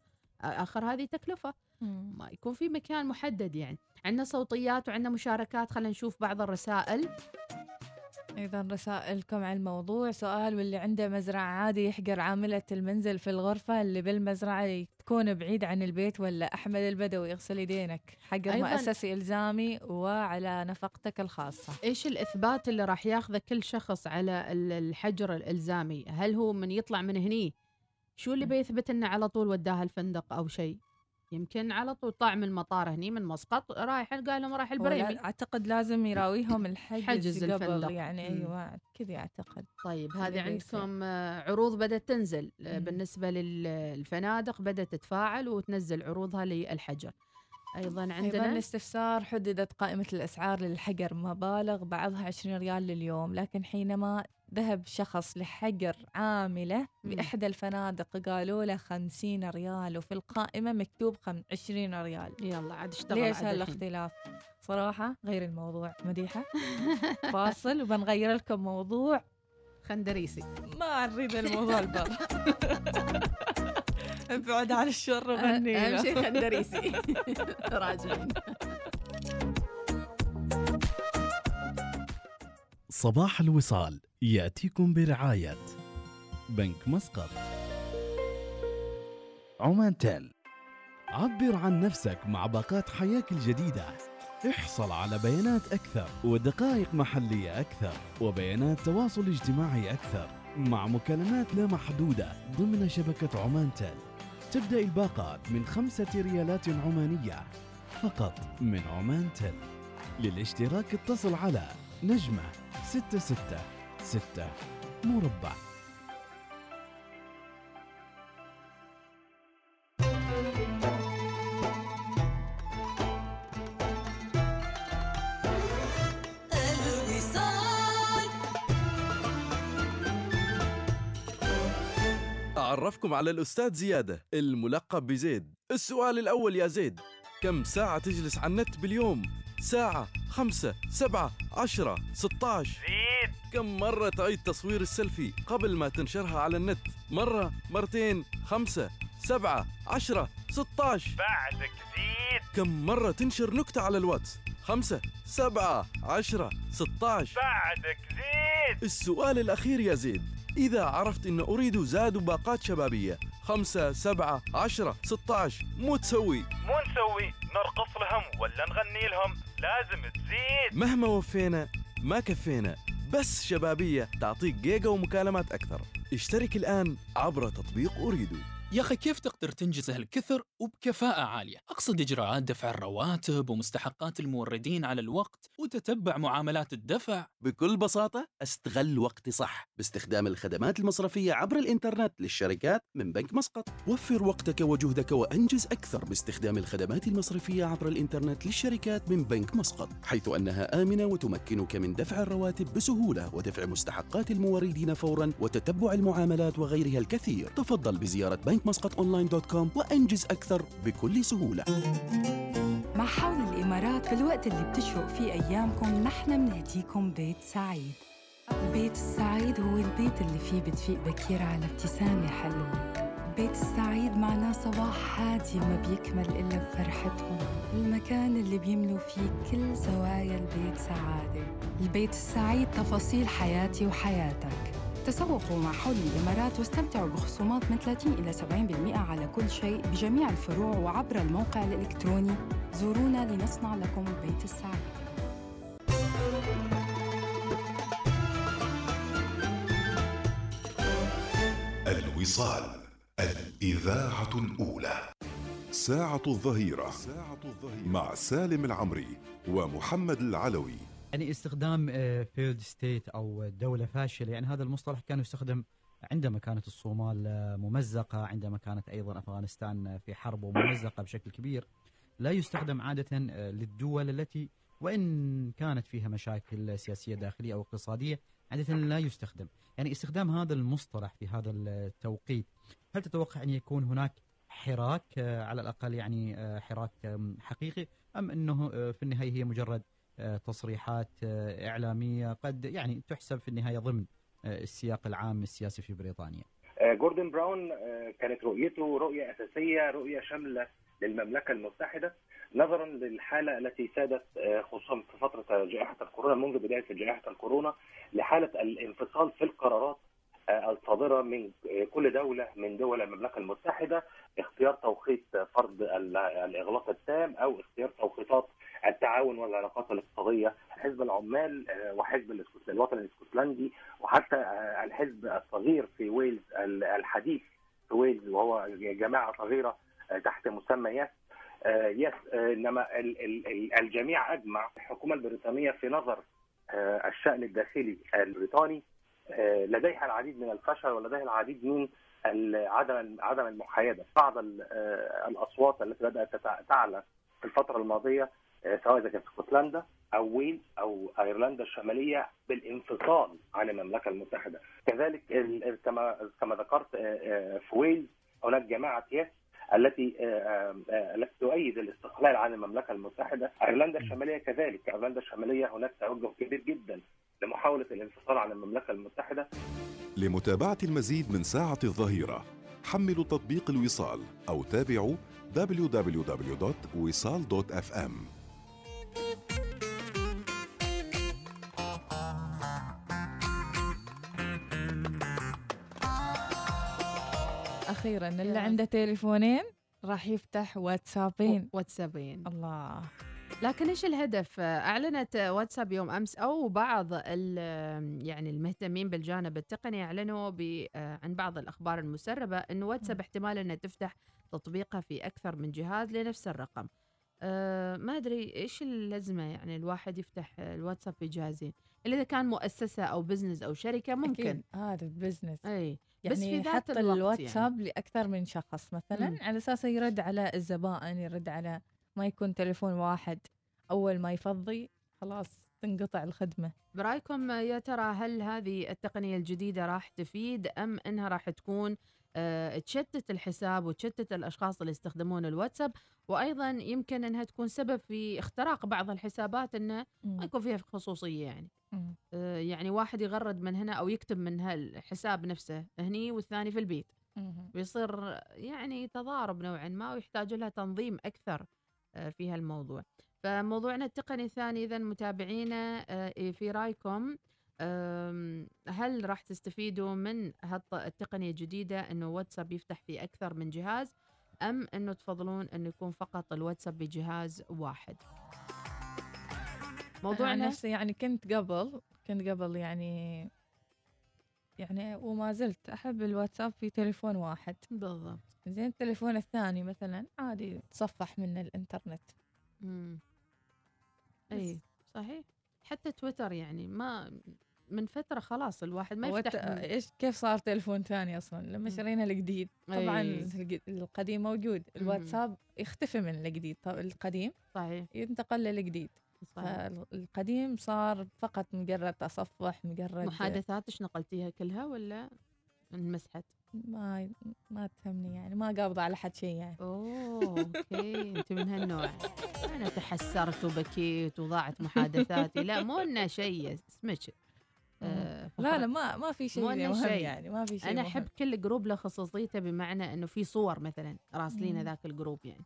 S2: آخر هذه
S4: تكلفة.
S2: ما يكون في مكان محدد يعني. عندنا صوتيات وعندنا مشاركات. خلينا نشوف بعض الرسائل.
S4: أيضا رسائلكم على الموضوع. سؤال واللي عنده مزرعة عادي يحقر عاملة المنزل في الغرفة اللي بالمزرعة تكون بعيد عن البيت ولا أحمد البدوي؟ يغسل يدينك.
S2: أيضاً-
S4: مؤسسي إلزامي وعلى نفقتك الخاصة.
S2: إيش الإثبات اللي راح ياخذه كل شخص على ال- الحجر الإلزامي؟ هل هو من يطلع من هني شو اللي. بيثبت إنه على طول وداها الفندق أو شيء يمكن على طول طالع من المطار هني من مسقط رايح قال لهم رايح البريمي
S4: أعتقد لازم يراويهم الحجز
S2: حجز الفندق.
S4: يعني. أيوه كذا أعتقد
S2: طيب هذه. عندكم آه، عروض بدأت تنزل آه،
S4: مم.
S2: بالنسبة للفنادق بدأت تتفاعل وتنزل عروضها للحجر أيضا عندنا
S4: الاستفسار حددت قائمة الأسعار للحجر مبالغ بعضها 20 ريال لليوم لكن حينما ذهب شخص لحجر عاملة
S2: مم.
S4: بإحدى الفنادق قالوا له 50 ريال وفي القائمة مكتوب خم- 20 ريال.
S2: يلا عاد اشتغل
S4: ليش. هالاختلاف صراحة غير الموضوع مديحة. [laughs] فاصل وبنغير لكم موضوع.
S2: خندريسي
S4: ما نريد الموضوع البر. [laughs] ابعد عن الشر وغني
S2: أهم
S4: له.
S2: شيء خندريسي [laughs] راجعين.
S9: صباح الوصال. يأتيكم برعاية بنك مسقط. عمان تيل. عبر عن نفسك مع باقات حياك الجديدة. احصل على بيانات أكثر ودقائق محلية أكثر وبيانات تواصل اجتماعي أكثر مع مكالمات لا محدودة ضمن شبكة عمان تيل. تبدأ الباقات من خمسة ريالات عمانية فقط من عمان تيل. للاشتراك اتصل على نجمة ستة ستة. مربع.
S8: نتعرفكم على الأستاذ زيادة الملقب بزيد. السؤال الأول يا زيد كم ساعة تجلس على النت باليوم؟ ساعة خمسة سبعة عشرة ستة عشر
S12: زيد.
S8: كم مرة تعيد تصوير السيلفي قبل ما تنشرها على النت؟ مرة مرتين خمسة سبعة عشرة ستة عشر
S12: بعدك زيد.
S8: كم مرة تنشر نكتة على الواتس؟ خمسة سبعة عشرة ستة عشر
S12: بعدك زيد.
S8: السؤال الأخير يا زيد. إذا عرفت أن أريد زاد باقات شبابية. خمسة سبعة عشرة ستة عشر مو تسوي.
S12: مو نسوي. نرقص لهم ولا نغني لهم. لازم تزيد.
S8: مهما وفينا ما كفينا. بس شبابية تعطيك جيجا ومكالمات أكثر. اشترك الآن عبر تطبيق أريدو.
S13: يا أخي كيف تقدر تنجز هالكثر وبكفاءة عالية؟ أقصد إجراءات دفع الرواتب ومستحقات الموردين على الوقت وتتبع معاملات الدفع.
S8: بكل بساطة أستغل وقتي صح. باستخدام الخدمات المصرفية عبر الإنترنت للشركات من بنك مسقط. وفر وقتك وجهدك وأنجز أكثر باستخدام الخدمات المصرفية عبر الإنترنت للشركات من بنك مسقط حيث أنها آمنة وتمكنك من دفع الرواتب بسهولة ودفع مستحقات الموردين فورا وتتبع المعاملات وغيرها الكثير. تفضل بزيارة بنك مسقط online dot com وأنجز أكثر بكل سهولة.
S14: مع حول الإمارات في الوقت اللي بتشرق فيه أيامكم نحن بنهديكم بيت سعيد. البيت السعيد هو البيت اللي فيه بتفيق بكير على ابتسامة حلوة. البيت السعيد معناه صباح هادي ما بيكمل إلا بفرحتهم المكان اللي بيملوا فيه كل زوايا البيت سعادة. البيت السعيد تفاصيل حياتي وحياتك. تسوقوا مع حول الإمارات واستمتعوا بخصومات من 30 إلى 70% على كل شيء بجميع الفروع وعبر الموقع الإلكتروني. زورونا لنصنع لكم البيت السعيد.
S1: الوصال الإذاعة الأولى.
S15: ساعة الظهيرة مع سالم العمري ومحمد العلوي.
S16: يعني استخدام failed state أو دولة فاشلة يعني هذا المصطلح كان يستخدم عندما كانت الصومال آه، ممزقة عندما كانت أيضا أفغانستان آه، في حرب وممزقة بشكل كبير. لا يستخدم عادة آه، للدول التي وإن كانت فيها مشاكل سياسية داخلية أو اقتصادية عادة لا يستخدم. يعني استخدام هذا المصطلح في هذا التوقيت هل تتوقع أن يكون هناك حراك آه، على الأقل يعني آه، حراك حقيقي أم إنه آه، في النهاية هي مجرد آه، تصريحات آه، إعلامية قد يعني تحسب في النهاية ضمن آه، السياق العام السياسي في بريطانيا.
S17: آه، جوردن براون آه، كانت رؤيته رؤية أساسية رؤية شاملة للمملكة المتحدة نظرا للحالة التي سادت آه، خصوصا في فترة جائحة الكورونا منذ بداية جائحة الكورونا لحالة الانفصال في القرارات آه، الصادرة من كل دولة من دول المملكة المتحدة اختيار توقيت فرض ال- الإغلاق التام أو اختيار توقيتات التعاون والعلاقات الاقتصادية حزب العمال آه، وحزب الوطني الإسكتلندي وحتى آه، الحزب الصغير في ويلز ال- الحديث في ويلز وهو جماعة صغيرة آه، تحت مسمى yes yes إنما ال- ال- ال- الجميع أجمع. الحكومة البريطانية في نظر الشأن الداخلي البريطاني لديها العديد من الفشل ولديها العديد من عدم عدم المحايدة. بعض آه، الأصوات التي بدأت تعلى في الفترة الماضية آه، سواء إذا كانت اسكتلندا أو ويلز أو أيرلندا الشمالية بالانفصال عن المملكة المتحدة. كذلك كما كما ذكرت آه، آه، في ويلز هناك جماعة yes التي آه، آه، آه، التي تؤيد الاستقلال عن المملكة المتحدة، أيرلندا الشمالية كذلك، أيرلندا الشمالية هناك توجه كبير جدا لمحاولة الانفصال عن المملكة المتحدة.
S15: لمتابعة المزيد من ساعة الظهيرة حملوا تطبيق الوصال أو تابعوا www.wisal.fm
S4: أخيرا اللي عنده تليفونين راح يفتح واتسابين.
S2: واتسابين.
S4: الله.
S2: لكن إيش الهدف؟ أعلنت واتساب يوم أمس أو بعض ال- يعني المهتمين بالجانب التقني أعلنوا عن بعض الأخبار المسربة انه واتساب احتمال انها تفتح تطبيقها في أكثر من جهاز لنفس الرقم. أه ما أدري إيش اللزمه يعني الواحد يفتح الواتساب في جهازين، إلا إذا كان مؤسسة أو business أو شركة ممكن.
S4: هذا business
S2: أي
S4: يعني
S2: بس في ذات
S4: حط
S2: الوقت
S4: الواتساب
S2: يعني.
S4: لأكثر من شخص مثلا
S2: مم.
S4: على أساس يرد على الزبائن يرد على ما يكون تليفون واحد. أول ما يفضي خلاص تنقطع الخدمة.
S2: برأيكم يا ترى هل هذه التقنية الجديدة راح تفيد أم إنها راح تكون آه، تشتت الحساب وتشتت الأشخاص اللي يستخدمون الواتساب؟ وأيضا يمكن إنها تكون سبب في اختراق بعض الحسابات إنه ما يكون فيها خصوصية يعني. آه، يعني واحد يغرد من هنا أو يكتب من هالحساب نفسه هني والثاني في البيت.
S4: مهم.
S2: بيصير يعني تضارب نوعا ما ويحتاج لها تنظيم أكثر. آه، في هالموضوع. فموضوعنا التقني الثاني اذا متابعينا آه، في رايكم آم، هل راح تستفيدوا من التقنية الجديدة إنه واتساب يفتح في أكثر من جهاز أم إنه تفضلون إنه يكون فقط الواتساب بجهاز واحد؟ موضوعنا؟
S4: نفسي يعني كنت قبل كنت قبل يعني يعني وما زلت أحب الواتساب في تليفون واحد.
S2: بالضبط.
S4: زين التليفون الثاني مثلا عادي تصفح من الإنترنت.
S2: امم اي صحيح. حتى تويتر يعني ما من فترة خلاص الواحد ما يفتح
S4: إيش كيف صار تليفون ثاني أصلا؟ لما شرينا الجديد. طبعا
S2: أي.
S4: القديم موجود. الواتساب يختفي من الجديد. القديم
S2: صحيح.
S4: ينتقل للجديد.
S2: صحيح.
S4: فالقديم صار فقط مجرد تصفح مجرد
S2: محادثات إيش نقلتيها كلها ولا انمسحت؟
S4: ما ما تهمني يعني ما قابضة على حد شيء يعني
S2: أوه okay [laughs] انت من هالنوع أنا تحسرت وبكيت وضاعت محادثاتي لا مو إنه شيء اسمك آه،
S4: لا لا ما ما في شيء مهم
S2: شيء.
S4: يعني ما في شيء أنا.
S2: أحب كل group له خصوصيته بمعنى إنه في صور مثلا راسلين. ذاك ال group يعني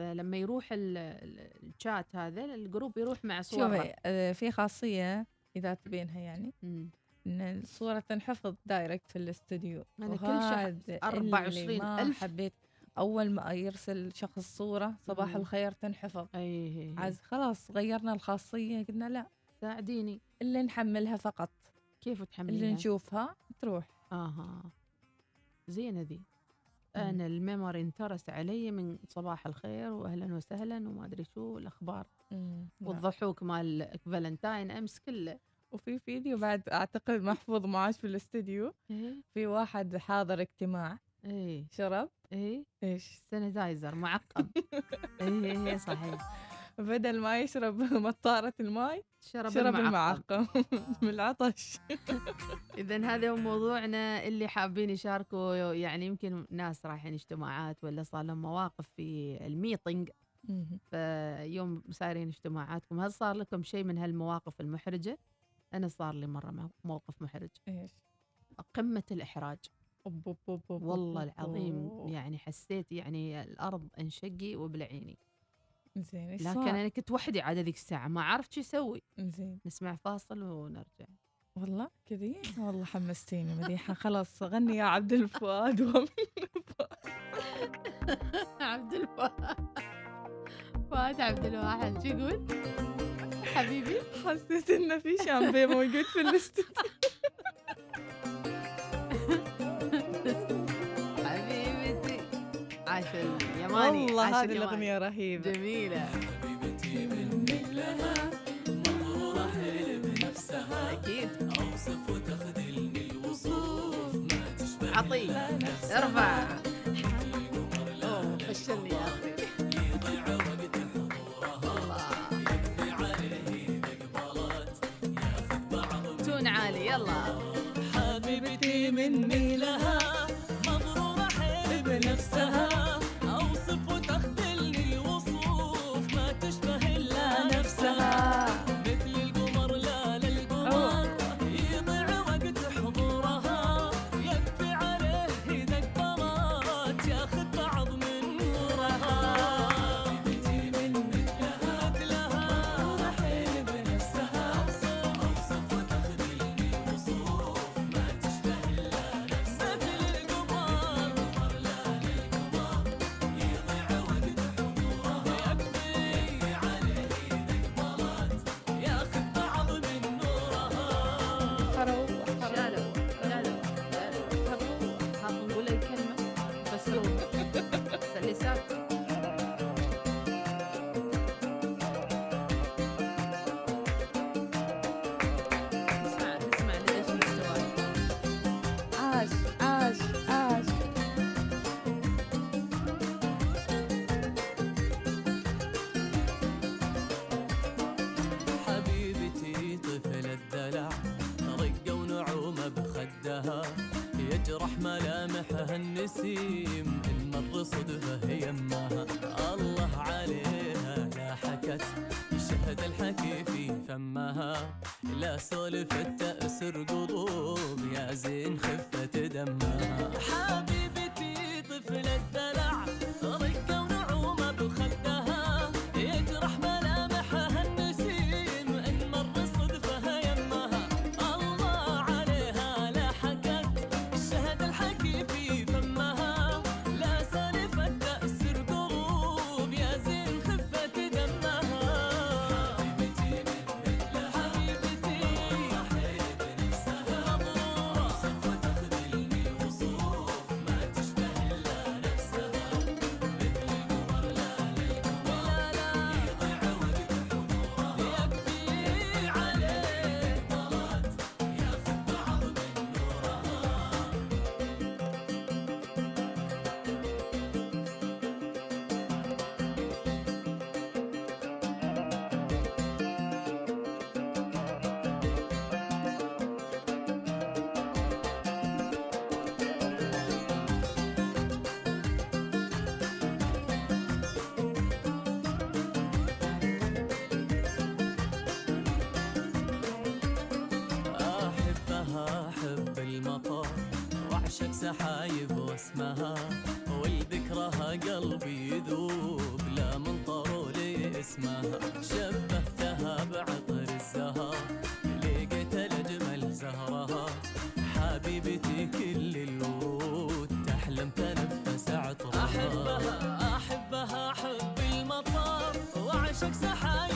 S2: فلما يروح ال- ال- الشات هذا ال group يروح مع
S4: شوفي
S2: صور
S4: آه، في خاصية إذا تبينها يعني. إن الصورة تنحفظ direct في الاستوديو.
S2: أنا كل
S4: اللي
S2: 24
S4: ما
S2: ألف.
S4: حبيت. أول ما يرسل شخص صورة صباح
S2: مم.
S4: الخير تنحفظ.
S2: أي.
S4: عز خلاص غيرنا الخاصية قلنا لا.
S2: ساعديني.
S4: اللي نحملها فقط.
S2: كيف تحمليها؟
S4: اللي نشوفها تروح.
S2: آها. زينة ذي. أنا ال memory انترس علي من صباح الخير واهلا وسهلا وما أدري شو الاخبار. والضحوك مال فالنتاين أمس كله.
S4: وفي فيديو بعد أعتقد محفوظ معاش في الاستديو في واحد حاضر اجتماع.
S2: إيه.
S4: شرب.
S2: إيه.
S4: إيش؟
S2: sanitizer معقم. [laughs] إيه إيه صحيح.
S4: بدل ما يشرب [laughs] مطارة الماء
S2: شرب
S4: شرب
S2: المعقم. [laughs]
S4: من العطش. [laughs]
S2: اذا هذا هو موضوعنا اللي حابين يشاركوا يعني يمكن ناس رايحين اجتماعات ولا صار لهم مواقف في ال meeting. فيوم سايرين اجتماعاتكم هل صار لكم شيء من هالمواقف المحرجة؟ أنا صار لي مرة مو- موقف محرج.
S4: إيش؟
S2: قمة الإحراج. والله العظيم. يعني حسيت يعني الأرض أنشقي وبلعيني.
S4: زين إيش
S2: لكن
S4: صار؟
S2: أنا كنت وحدي عاد هذيك الساعة ما عرفت شو أسوي.
S4: زين.
S2: نسمع فاصل ونرجع.
S4: والله؟ كذي؟ والله حمستيني مديحة خلاص غني يا عبد الفؤاد [laughs] ومن [laughs]
S2: عبد الوهاب فؤاد عبد الواحد شو يقول؟ حبيبي.
S4: حسيت إنه في شامبي موجود في الاستوديو. [laughs]
S2: حبيبتي. عاش اليماني
S4: والله هذه. الأغنية رهيبة.
S2: جميلة. أكيد.
S18: أوصف وتخذلني الوصوف ما تشبه
S2: عطي ارفع. أوه فشلني يا أخي.
S18: يضيع وقت حضورها يكفي عليه مقبلات ياخذ بعض
S2: تون عالي يلا.
S18: حبيبتي مني. يجرح ملامحها النسيم المر صدفة وأعشق سحايب واسمها والذكرها قلبي يذوب لا منطر لي اسمها شبهتها بعطر الزهر لقيت الأجمل زهرها. حبيبتي كل الورود تحلم تنفس عطرها. أحبها أحبها أحب المطر وأعشق سحايب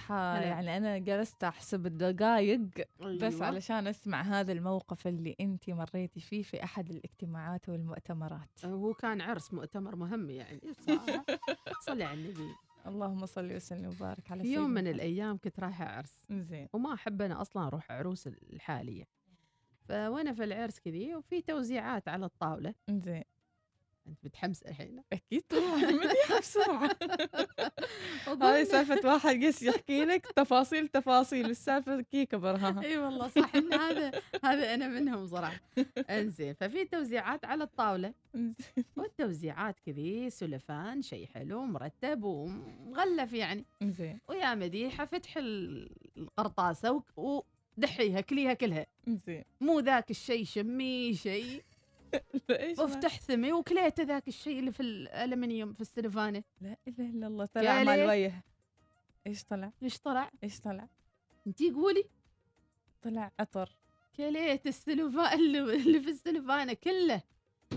S4: مديحة
S2: هلا.
S4: يعني أنا جلست أحسب الدقايق بس
S2: أيوة.
S4: علشان أسمع هذا الموقف اللي أنت مريتي فيه في أحد الاجتماعات والمؤتمرات.
S2: هو كان عرس مؤتمر مهم يعني [laughs] صلي على النبي.
S4: اللهم صل وسلم وبارك على
S2: في يوم من
S4: سيدنا
S2: الأيام كنت رايحة عرس.
S4: زين.
S2: وما أحب أنا أصلا أروح عروس الحالية. فوأنا في العرس كذي وفي توزيعات على الطاولة.
S4: زين.
S2: أنت متحمسة الحين؟
S4: أكيد طبعا [laughs]
S2: أظن-
S4: هذه سالفة واحد قس يحكي لك تفاصيل تفاصيل السالفة كي كبرها
S2: إي والله صح إن هذا هذا أنا منهم صراحة. إنزين ففي توزيعات على الطاولة. والتوزيعات كذي سلفان شيء حلو مرتب ومغلف يعني.
S4: زين
S2: ويا مديحة فتح ال- القرطاسة ودحيها كليها كلها.
S4: زين
S2: مو ذاك الشيء شمي شيء [laughs] وافتح ثمي وكليته ذاك الشيء اللي في الألمنيوم في السلفانه
S4: لا إله إلا الله طلع مال ويه إيش طلع؟
S2: إيش طلع؟
S4: إيش طلع؟
S2: أنتي قولي.
S4: طلع عطر.
S2: كليت السلفان [laughs] اللي في السلفانه كله.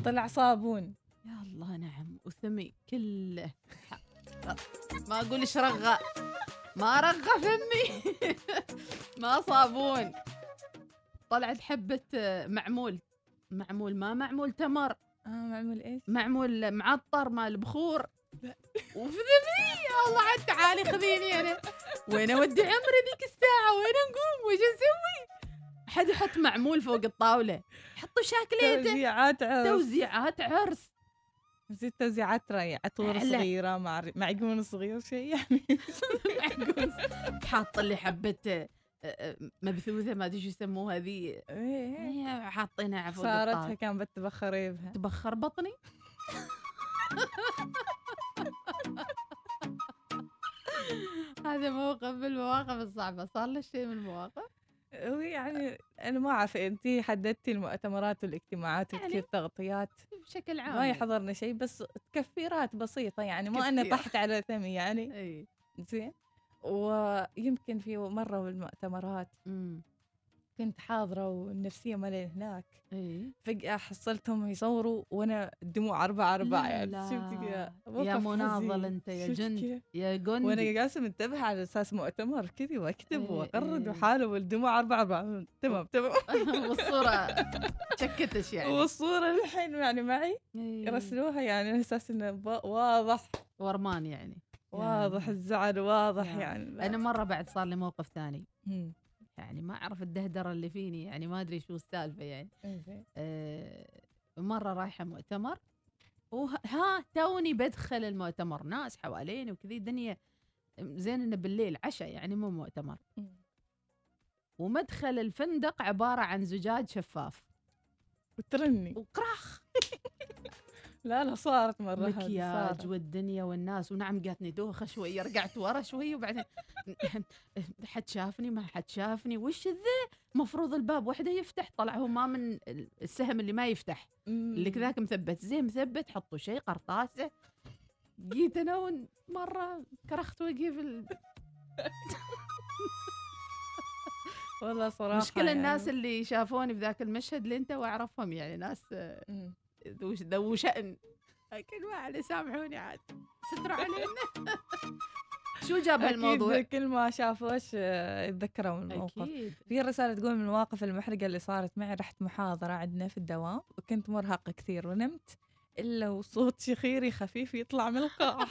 S4: طلع صابون.
S2: يا الله نعم وثمي كله. ما أقول إيش رغى. ما رغى فمي. [laughs] ما صابون. طلعت حبة معمول. معمول ما معمول تمر.
S4: آه معمول إيش؟
S2: معمول معطر مال بخور. وفي يا الله عاد تعالي خذيني أنا. وين أودي عمري ذيك الساعة؟ وين نقوم وش نسوي؟ حد يحط معمول فوق الطاولة. حطوا شاكليته.
S4: توزيعات عرس.
S2: توزيعات عرس.
S4: زي توزيعات ترى عطور. صغيرة مع معجون صغير شيء يعني. [laughs]
S2: حاط لي حبة مبثوثة ما ادري شو يسموها ذي
S4: إيه.
S2: هي حاطينها فوق
S4: صارتها. كان بتبخر بها
S2: تبخر بطني؟ [laughs] هذا موقف من المواقف الصعبة. صار له شيء من المواقف؟
S4: هو يعني أنا ما أعرف انت حددتي المؤتمرات والاجتماعات
S2: يعني
S4: وكثير تغطيات؟
S2: بشكل عام.
S4: ما. يحضرنا شيء بس تكفيرات بسيطة يعني ما أنا
S2: تكفيرات.
S4: طحت على ثمي يعني. زين؟ ويمكن في مرة بالمؤتمرات كنت حاضرة والنفسية مالي هناك.
S2: اي
S4: فجأة حصلتهم يصوروا وأنا الدموع أربعة أربعة يعني
S2: لا.
S4: شفت كذا
S2: يا مناضل. أنت يا جند؟ يا جندي
S4: وأنا جالسة منتبهة على أساس مؤتمر كذي وأكتب
S2: إيه،
S4: وأقرد
S2: إيه.
S4: وحالة والدموع أربعة أربعة تمام تمام. [laughs]
S2: والصورة تشكتش يعني.
S4: والصورة الحين يعني معي.
S2: إيه.
S4: يرسلوها يعني على أساس إنه واضح.
S2: ورمان يعني.
S4: واضح الزعل واضح
S2: يا.
S4: يعني لا.
S2: أنا مرة بعد صار لي موقف ثاني. يعني ما أعرف الدهدرة اللي فيني يعني ما أدري شو السالفة يعني
S4: إنزين.
S2: آه مرة رايحة مؤتمر وها ها توني بدخل المؤتمر ناس حواليني وكذي الدنيا زين إنه بالليل عشاء يعني مو مؤتمر. ومدخل الفندق عبارة عن زجاج شفاف
S4: وترني
S2: وكراخ [laughs]
S4: لا لا صارت مرة
S2: مكياج. والدنيا والناس ونعم جاتني دوخه شوية رجعت ورا شوي وبعدين [laughs] حد شافني ما حد شافني وش ذا مفروض الباب وحده يفتح طلع هو ما من السهم اللي ما يفتح اللي. كذاك مثبت زين مثبت حطوا شيء قرطاسة جيت أنا مرة كرخت وجهي في ال... [laughs]
S4: والله صراحة
S2: مشكلة الناس
S4: يعني.
S2: اللي شافوني في ذاك المشهد اللي أنت وأعرفهم يعني ناس. ذو شأن ما عليه سامحوني عاد. ستروا علينا. [laughs] شو جاب هالموضوع؟
S4: كل ما شافوش آه، يتذكروا من الموقف.
S2: أكيد.
S4: في رسالة تقول من المواقف المحرجة اللي صارت معي رحت محاضرة عندنا في الدوام وكنت مرهقة كثير ونمت إلا وصوت شخيري خفيف يطلع من القاعة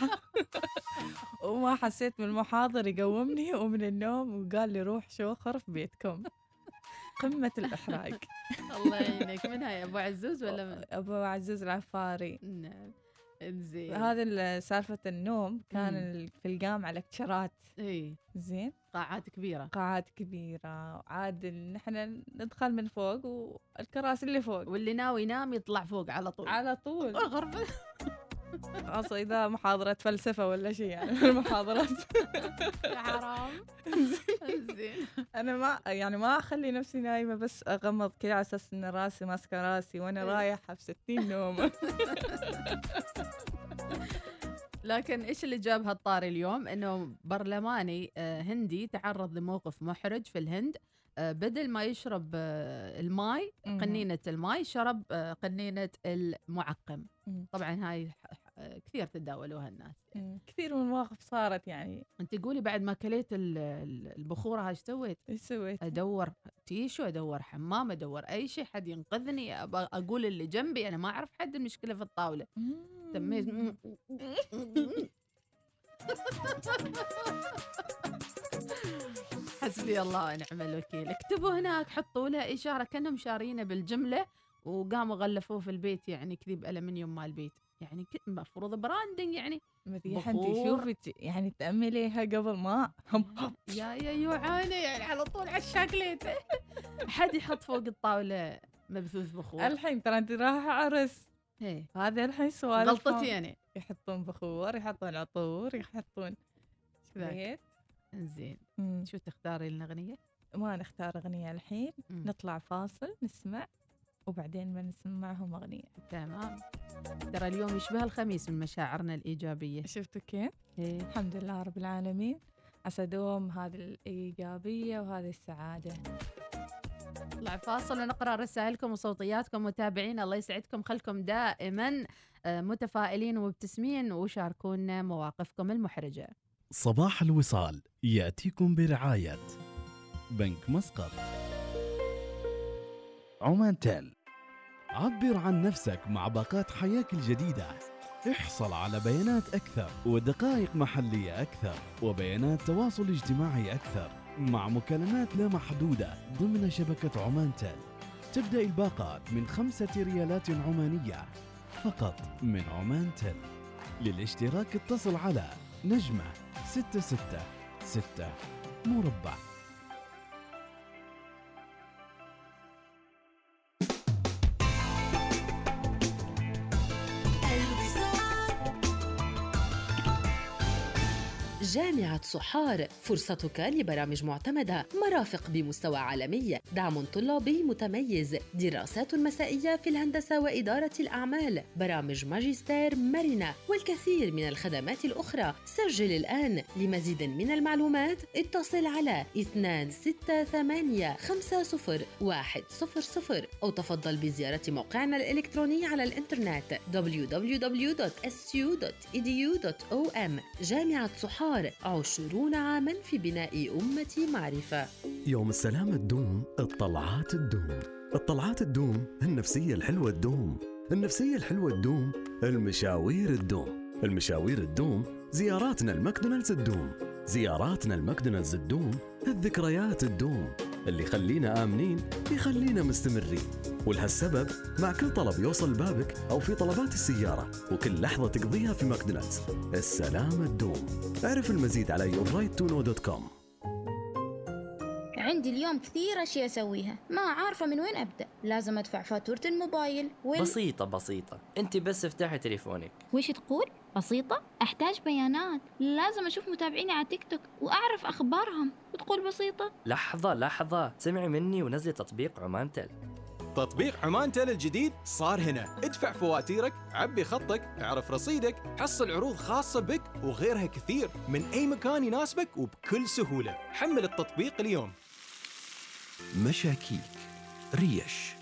S4: [laughs] وما حسيت بالمحاضر يقومني ومن النوم وقال لي روح شوخر في بيتكم. قمة الإحراج [laughs]
S2: الله يعينك. من هاي أبو عزوز ولا من؟
S4: أبو عزوز العفاري.
S2: نعم. زين
S4: هذا ال- سالفة النوم كان
S2: مم.
S4: في القامعة لكتشرات
S2: إي.
S4: زين.
S2: قاعات كبيرة.
S4: قاعات كبيرة. عاد نحن ندخل من فوق والكراسي اللي فوق.
S2: واللي ناوي ينام يطلع فوق على طول.
S4: على طول.
S2: غرفة
S4: أصلا إذا محاضرة فلسفة ولا شيء يعني من [laughs] المحاضرات
S2: حرام. زين.
S4: أنا ما يعني ما أخلي نفسي نايمة بس أغمض كذا على أساس إن راسي ماسكة راسي وأنا
S2: إيه.
S4: رايحة في 60 نومة. [laughs]
S2: لكن إيش اللي جاب هالطاري اليوم؟ إنه برلماني آه، هندي تعرض لموقف محرج في الهند. آه، بدل ما يشرب آه، الماي. قنينة الماي شرب قنينة المعقم. طبعا هاي كثير تداولوها الناس.
S4: مم. كثير من المواقف صارت يعني.
S2: انت قولي بعد ما كليت ال- ال- البخوره هاي إيش سويت؟
S4: إيش سويت؟
S2: أدور tissue أدور حمام أدور أي شيء حد ينقذني أقول اللي جنبي أنا ما أعرف حد المشكلة في الطاولة. تميت [laughs] حسبي الله ونعم الوكيل. اكتبوا هناك حطوا له إشارة كأنهم شارينه بالجملة وقاموا غلفوه في البيت يعني كذي بألمنيوم مال البيت. يعني المفروض branding يعني
S4: انت
S2: بخور.
S4: شوفي يعني تأمليها قبل ما هم.
S2: يا يا يوعانه يعني على طول على الشاكليت [laughs] حد يحط فوق الطاولة مبثوث بخور
S4: الحين ترى انت رايحة عرس
S2: إيه
S4: هذا الحين سوالف
S2: غلطتي أنا
S4: يحطون بخور يحطون عطور يحطون. زيت
S2: زين. شو تختاري لنا اغنيه؟
S4: ما نختار أغنية الحين
S2: مم.
S4: نطلع فاصل نسمع وبعدين بنسمعهم أغنية.
S2: تمام. ترى اليوم يشبه الخميس من مشاعرنا الإيجابية.
S4: شفتوا كيف؟
S2: إيه.
S4: الحمد لله رب العالمين. عسى دوم هذه الإيجابية وهذه السعادة.
S2: نطلع فاصل ونقرأ رسائلكم وصوتياتكم متابعين. الله يسعدكم خلكم دائما آه، متفائلين ومبتسمين وشاركونا مواقفكم المحرجة.
S9: صباح الوصال يأتيكم برعاية بنك مسقط. عمان تيل عبر عن نفسك مع باقات حياك الجديدة. احصل على بيانات أكثر ودقائق محلية أكثر وبيانات تواصل اجتماعي أكثر مع مكالمات لا محدودة ضمن شبكة عمان تيل تبدأ الباقات من خمسة ريالات عمانية فقط من عمان تيل للاشتراك اتصل على نجمة ستة ستة ستة مربع.
S7: جامعة صحار. فرصتك لبرامج معتمدة. مرافق بمستوى عالمي. دعم طلابي متميز. دراسات مسائية في الهندسة وإدارة الأعمال. برامج ماجستير مرنة والكثير من الخدمات الأخرى. سجل الآن. لمزيد من المعلومات اتصل على 268 50 100 أو تفضل بزيارة موقعنا الإلكتروني على الإنترنت. www.su.edu.om جامعة صحار. عشرون عاما في بناء أمة معرفة.
S19: يوم السلامة تدوم الطلعات تدوم الطلعات تدوم النفسية الحلوة تدوم النفسية الحلوة تدوم المشاوير تدوم المشاوير تدوم زياراتنا الماكدونالدز تدوم زياراتنا الماكدونالدز تدوم الذكريات تدوم اللي يخلينا آمنين يخلينا مستمرين. ولهالسبب مع كل طلب يوصل بابك أو في طلبات السيارة وكل لحظة تقضيها في ماكدونالدز. السلامة تدوم اعرف المزيد على yourright2know.com
S20: عندي اليوم كثير أشياء أسويها. ما عارفة من وين أبدأ. لازم أدفع فاتورة الموبايل وال...
S21: بسيطة بسيطة. أنت بس افتحي تليفونك.
S20: وش تقول؟ بسيطة؟ أحتاج بيانات. لازم أشوف متابعيني على تيك توك وأعرف أخبارهم. وتقول بسيطة؟
S21: لحظة لحظة. سمعي مني ونزلي تطبيق عمان تل
S22: تطبيق عمان تل الجديد صار هنا. ادفع فواتيرك عبي خطك اعرف رصيدك حصل عروض خاصة بك وغيرها كثير من أي مكان يناسبك وبكل سهولة. حمل التطبيق اليوم.
S8: مشاكيك ريش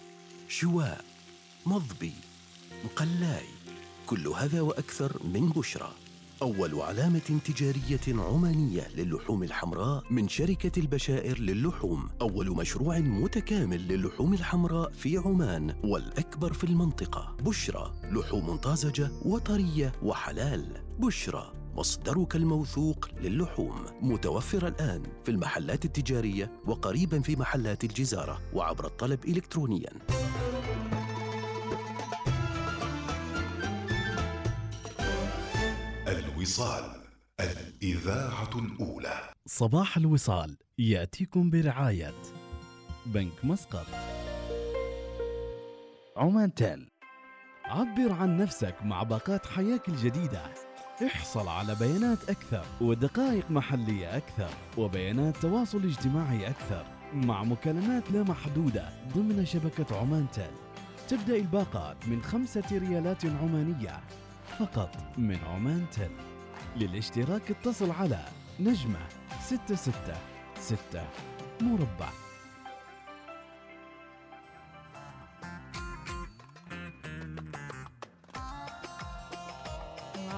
S8: شواء مضبي مقلاي كل هذا وأكثر من بشرى. أول علامة تجارية عمانية للحوم الحمراء من شركة البشائر للحوم. أول مشروع متكامل للحوم الحمراء في عمان والأكبر في المنطقة. بشرى لحوم طازجة وطرية وحلال. بشرى مصدرك الموثوق للحوم. متوفر الآن في المحلات التجارية وقريبا في محلات الجزارة وعبر الطلب إلكترونياً.
S1: الوصال الإذاعة الأولى.
S9: صباح الوصال يأتيكم برعاية بنك مسقط. عمان تيل. عبر عن نفسك مع باقات حياك الجديدة. احصل على بيانات أكثر ودقائق محلية أكثر وبيانات تواصل اجتماعي أكثر مع مكالمات لا محدودة ضمن شبكة عمان تيل تبدأ الباقات من خمسة ريالات عمانية فقط من عمان تيل للاشتراك اتصل على نجمة ستة ستة ستة مربع.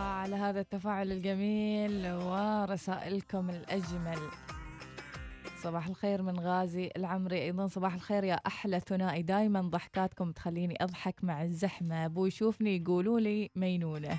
S4: وعلى هذا التفاعل الجميل ورسائلكم الأجمل. صباح الخير من غازي العمري أيضا صباح الخير يا أحلى ثنائي. دايما ضحكاتكم تخليني أضحك مع الزحمة. أبوي يشوفني يقولوا لي مينونة.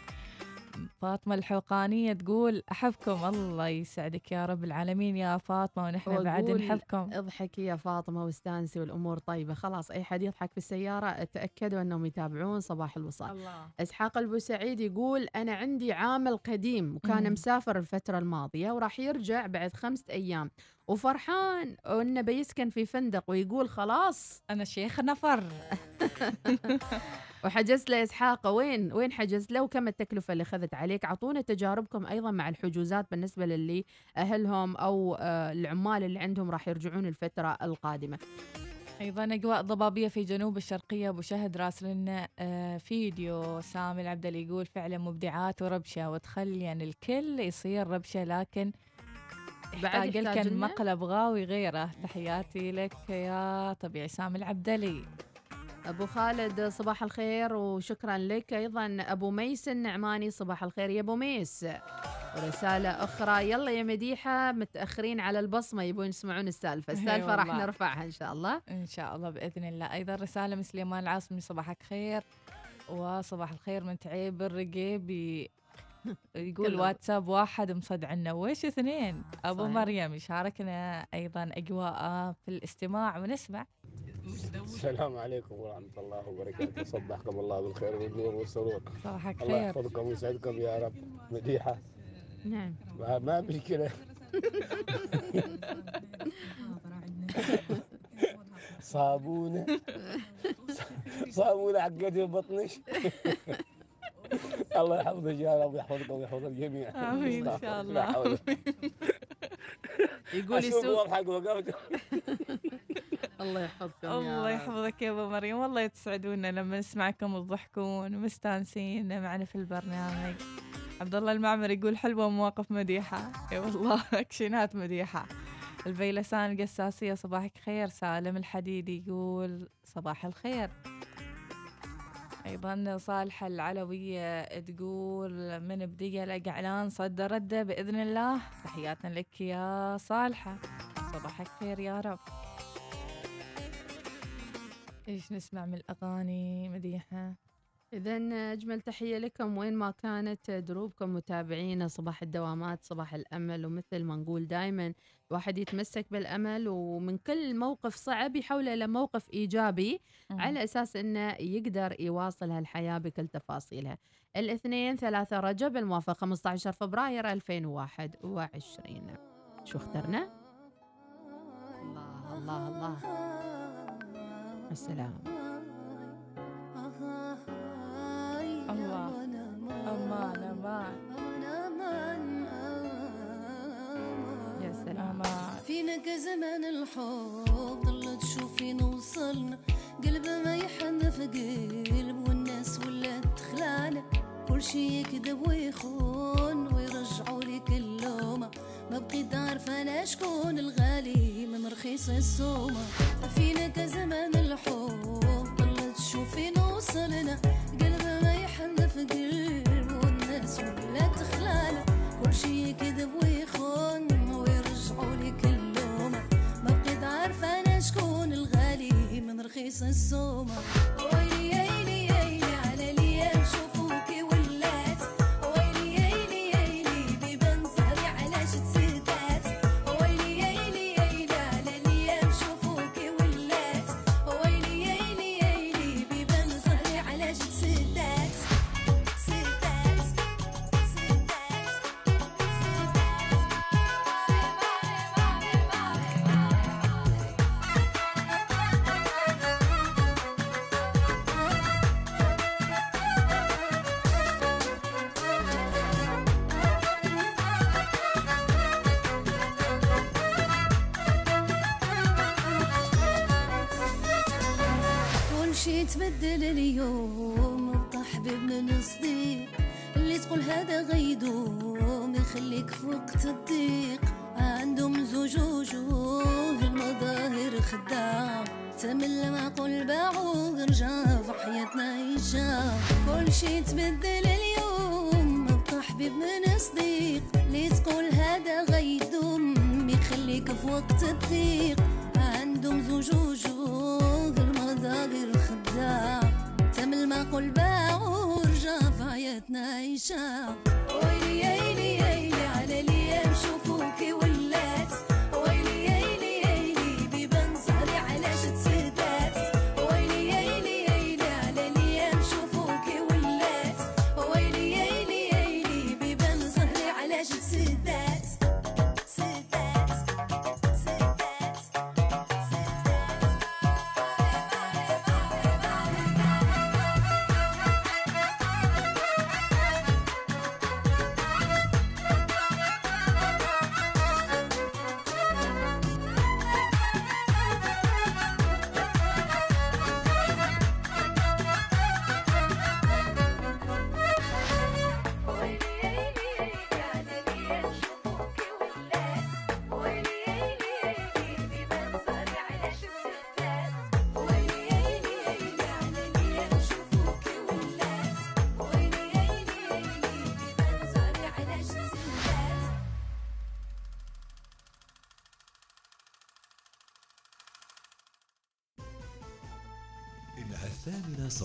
S4: فاطمة الحوقانية تقول أحبكم الله يسعدك يا رب العالمين يا فاطمة ونحن بعد نحبكم.
S2: اضحكي يا فاطمة واستانسي والأمور طيبة. خلاص أي حد يضحك في السيارة تأكدوا أنهم يتابعون صباح الوصال.
S4: الله.
S2: إسحاق البوسعيد يقول أنا عندي عامل قديم وكان. مسافر الفترة الماضية وراح يرجع بعد خمسة أيام. وفرحان إنه بيسكن في فندق ويقول خلاص.
S4: أنا شيخ نفر. [laughs]
S2: وحجزت له إسحاق وين وين حجزت له؟ وكم التكلفة اللي أخذت عليك؟ أعطونا تجاربكم أيضا مع الحجوزات بالنسبة للي أهلهم أو آه، العمال اللي عندهم راح يرجعون الفترة القادمة.
S4: أيضا أجواء ضبابية في جنوب الشرقية. أبو شهد راسل لنا آه، فيديو سامي العبدلي يقول فعلا مبدعات وربشة وتخلي يعني الكل يصير ربشة لكن
S2: بعد
S4: يحتاج
S2: يحتاج
S4: لك
S2: لنا؟
S4: مقلب غاوي غيره. تحياتي لك يا طبيعي سامي العبدلي
S2: أبو خالد صباح الخير وشكرا لك أيضا. أبو ميس النعماني صباح الخير يا أبو ميس. ورسالة أخرى يلا يا مديحة متأخرين على البصمة يبون يسمعون السالفة.
S4: إي
S2: السالفة راح. نرفعها إن شاء الله.
S4: إن شاء الله بإذن الله. أيضا رسالة من سليمان العاصمي صباحك خير. وصباح الخير من تعيب الرقيبي. [laughs] يقول. واتساب واحد مصدعنا ويش اثنين؟ أبو
S2: صحيح.
S4: مريم يشاركنا أيضا أجواء في الاستماع. ونسمع.
S23: السلام عليكم ورحمة الله وبركاته. صبحكم الله بالخير والنور والسرور.
S4: صباحك
S23: الله
S4: خير.
S23: يحفظكم ويسعدكم يا رب. مديحة.
S2: نعم.
S23: ما, ما مشكلة [laughs] صابونة. صابونة عقدت بطنش. [laughs] الله يحفظك يا رب ويحفظكم ويحفظ الجميع
S4: آمين إن شاء الله.
S2: يقول يسوق. الله يحفظكم
S4: الله. يحفظك يا أبو مريم. والله يتسعدونا لما نسمعكم تضحكون ومستانسين معنا في البرنامج. عبد الله المعمر يقول حلوة مواقف مديحة. إي والله [laughs] أكشنات مديحة. الفيلسان القساسية صباحك خير. سالم الحديدي يقول صباح الخير. أيضا صالحه العلويه تقول من بدي لك اعلان صد رده بإذن الله. تحياتنا لك يا صالحة. صباحك خير يا رب. إيش نسمع من الأغاني مديحة؟
S2: إذا أجمل تحية لكم وين ما كانت دروبكم متابعينا صباح الدوامات صباح الأمل ومثل ما نقول دائما الواحد يتمسك بالأمل ومن كل موقف صعب يحوله إلى موقف إيجابي
S4: مم.
S2: على أساس أنه يقدر يواصل هالحياة بكل تفاصيلها الاثنين ثلاثة رجب الموافق 15 فبراير 2021 شو اخترنا؟ الله الله الله السلام
S4: الله. أمان أمان.
S2: يا سلام.
S4: أمان.
S24: فينك زمان الحب ضلت تشوفين وصلنا قلب ما يحن في قلب والناس ولات تخلعنا كل شي يكذب ويخون ويرجعوا لك اللومة. ما بقيت عارفة أنا شكون الغالي من رخيص السومة. فينك زمان الحب ضلت تشوفين وصلنا في قلب والناس ولات تخلعنا كل شي كذب ويخون ويرجعوا لك اللومة ما بقيت عارفة أنا شكون الغالي من رخيص السومة.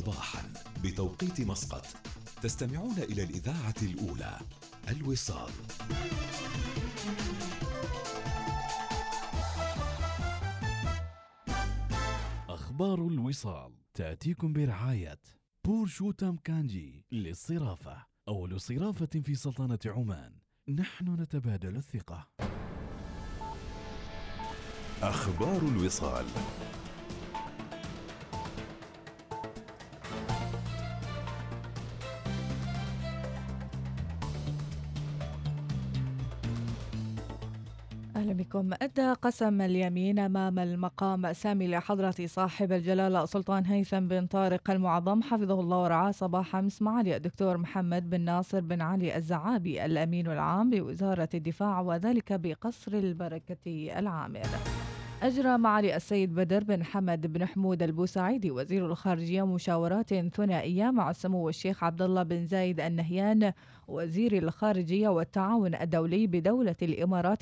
S1: صباحا بتوقيت مسقط. تستمعون إلى الإذاعة الأولى الوصال.
S9: أخبار الوصال تأتيكم برعاية بورشوتام كانجي للصرافة. أول صرافة في سلطنة عمان. نحن نتبادل الثقة.
S15: أخبار الوصال.
S4: بكم أدى قسم اليمين أمام المقام سامي لحضرة صاحب الجلالة سلطان هيثم بن طارق المعظم. حفظه الله ورعاه. صباح أمس معالي الدكتور محمد بن ناصر بن علي الزعابي الأمين العام بوزارة الدفاع وذلك بقصر البركة العامر أجرى معالي السيد بدر بن حمد بن حمود البوسعيدي وزير الخارجية مشاورات ثنائية مع السمو الشيخ عبد الله بن زايد النهيان وزير الخارجية والتعاون الدولي بدولة الإمارات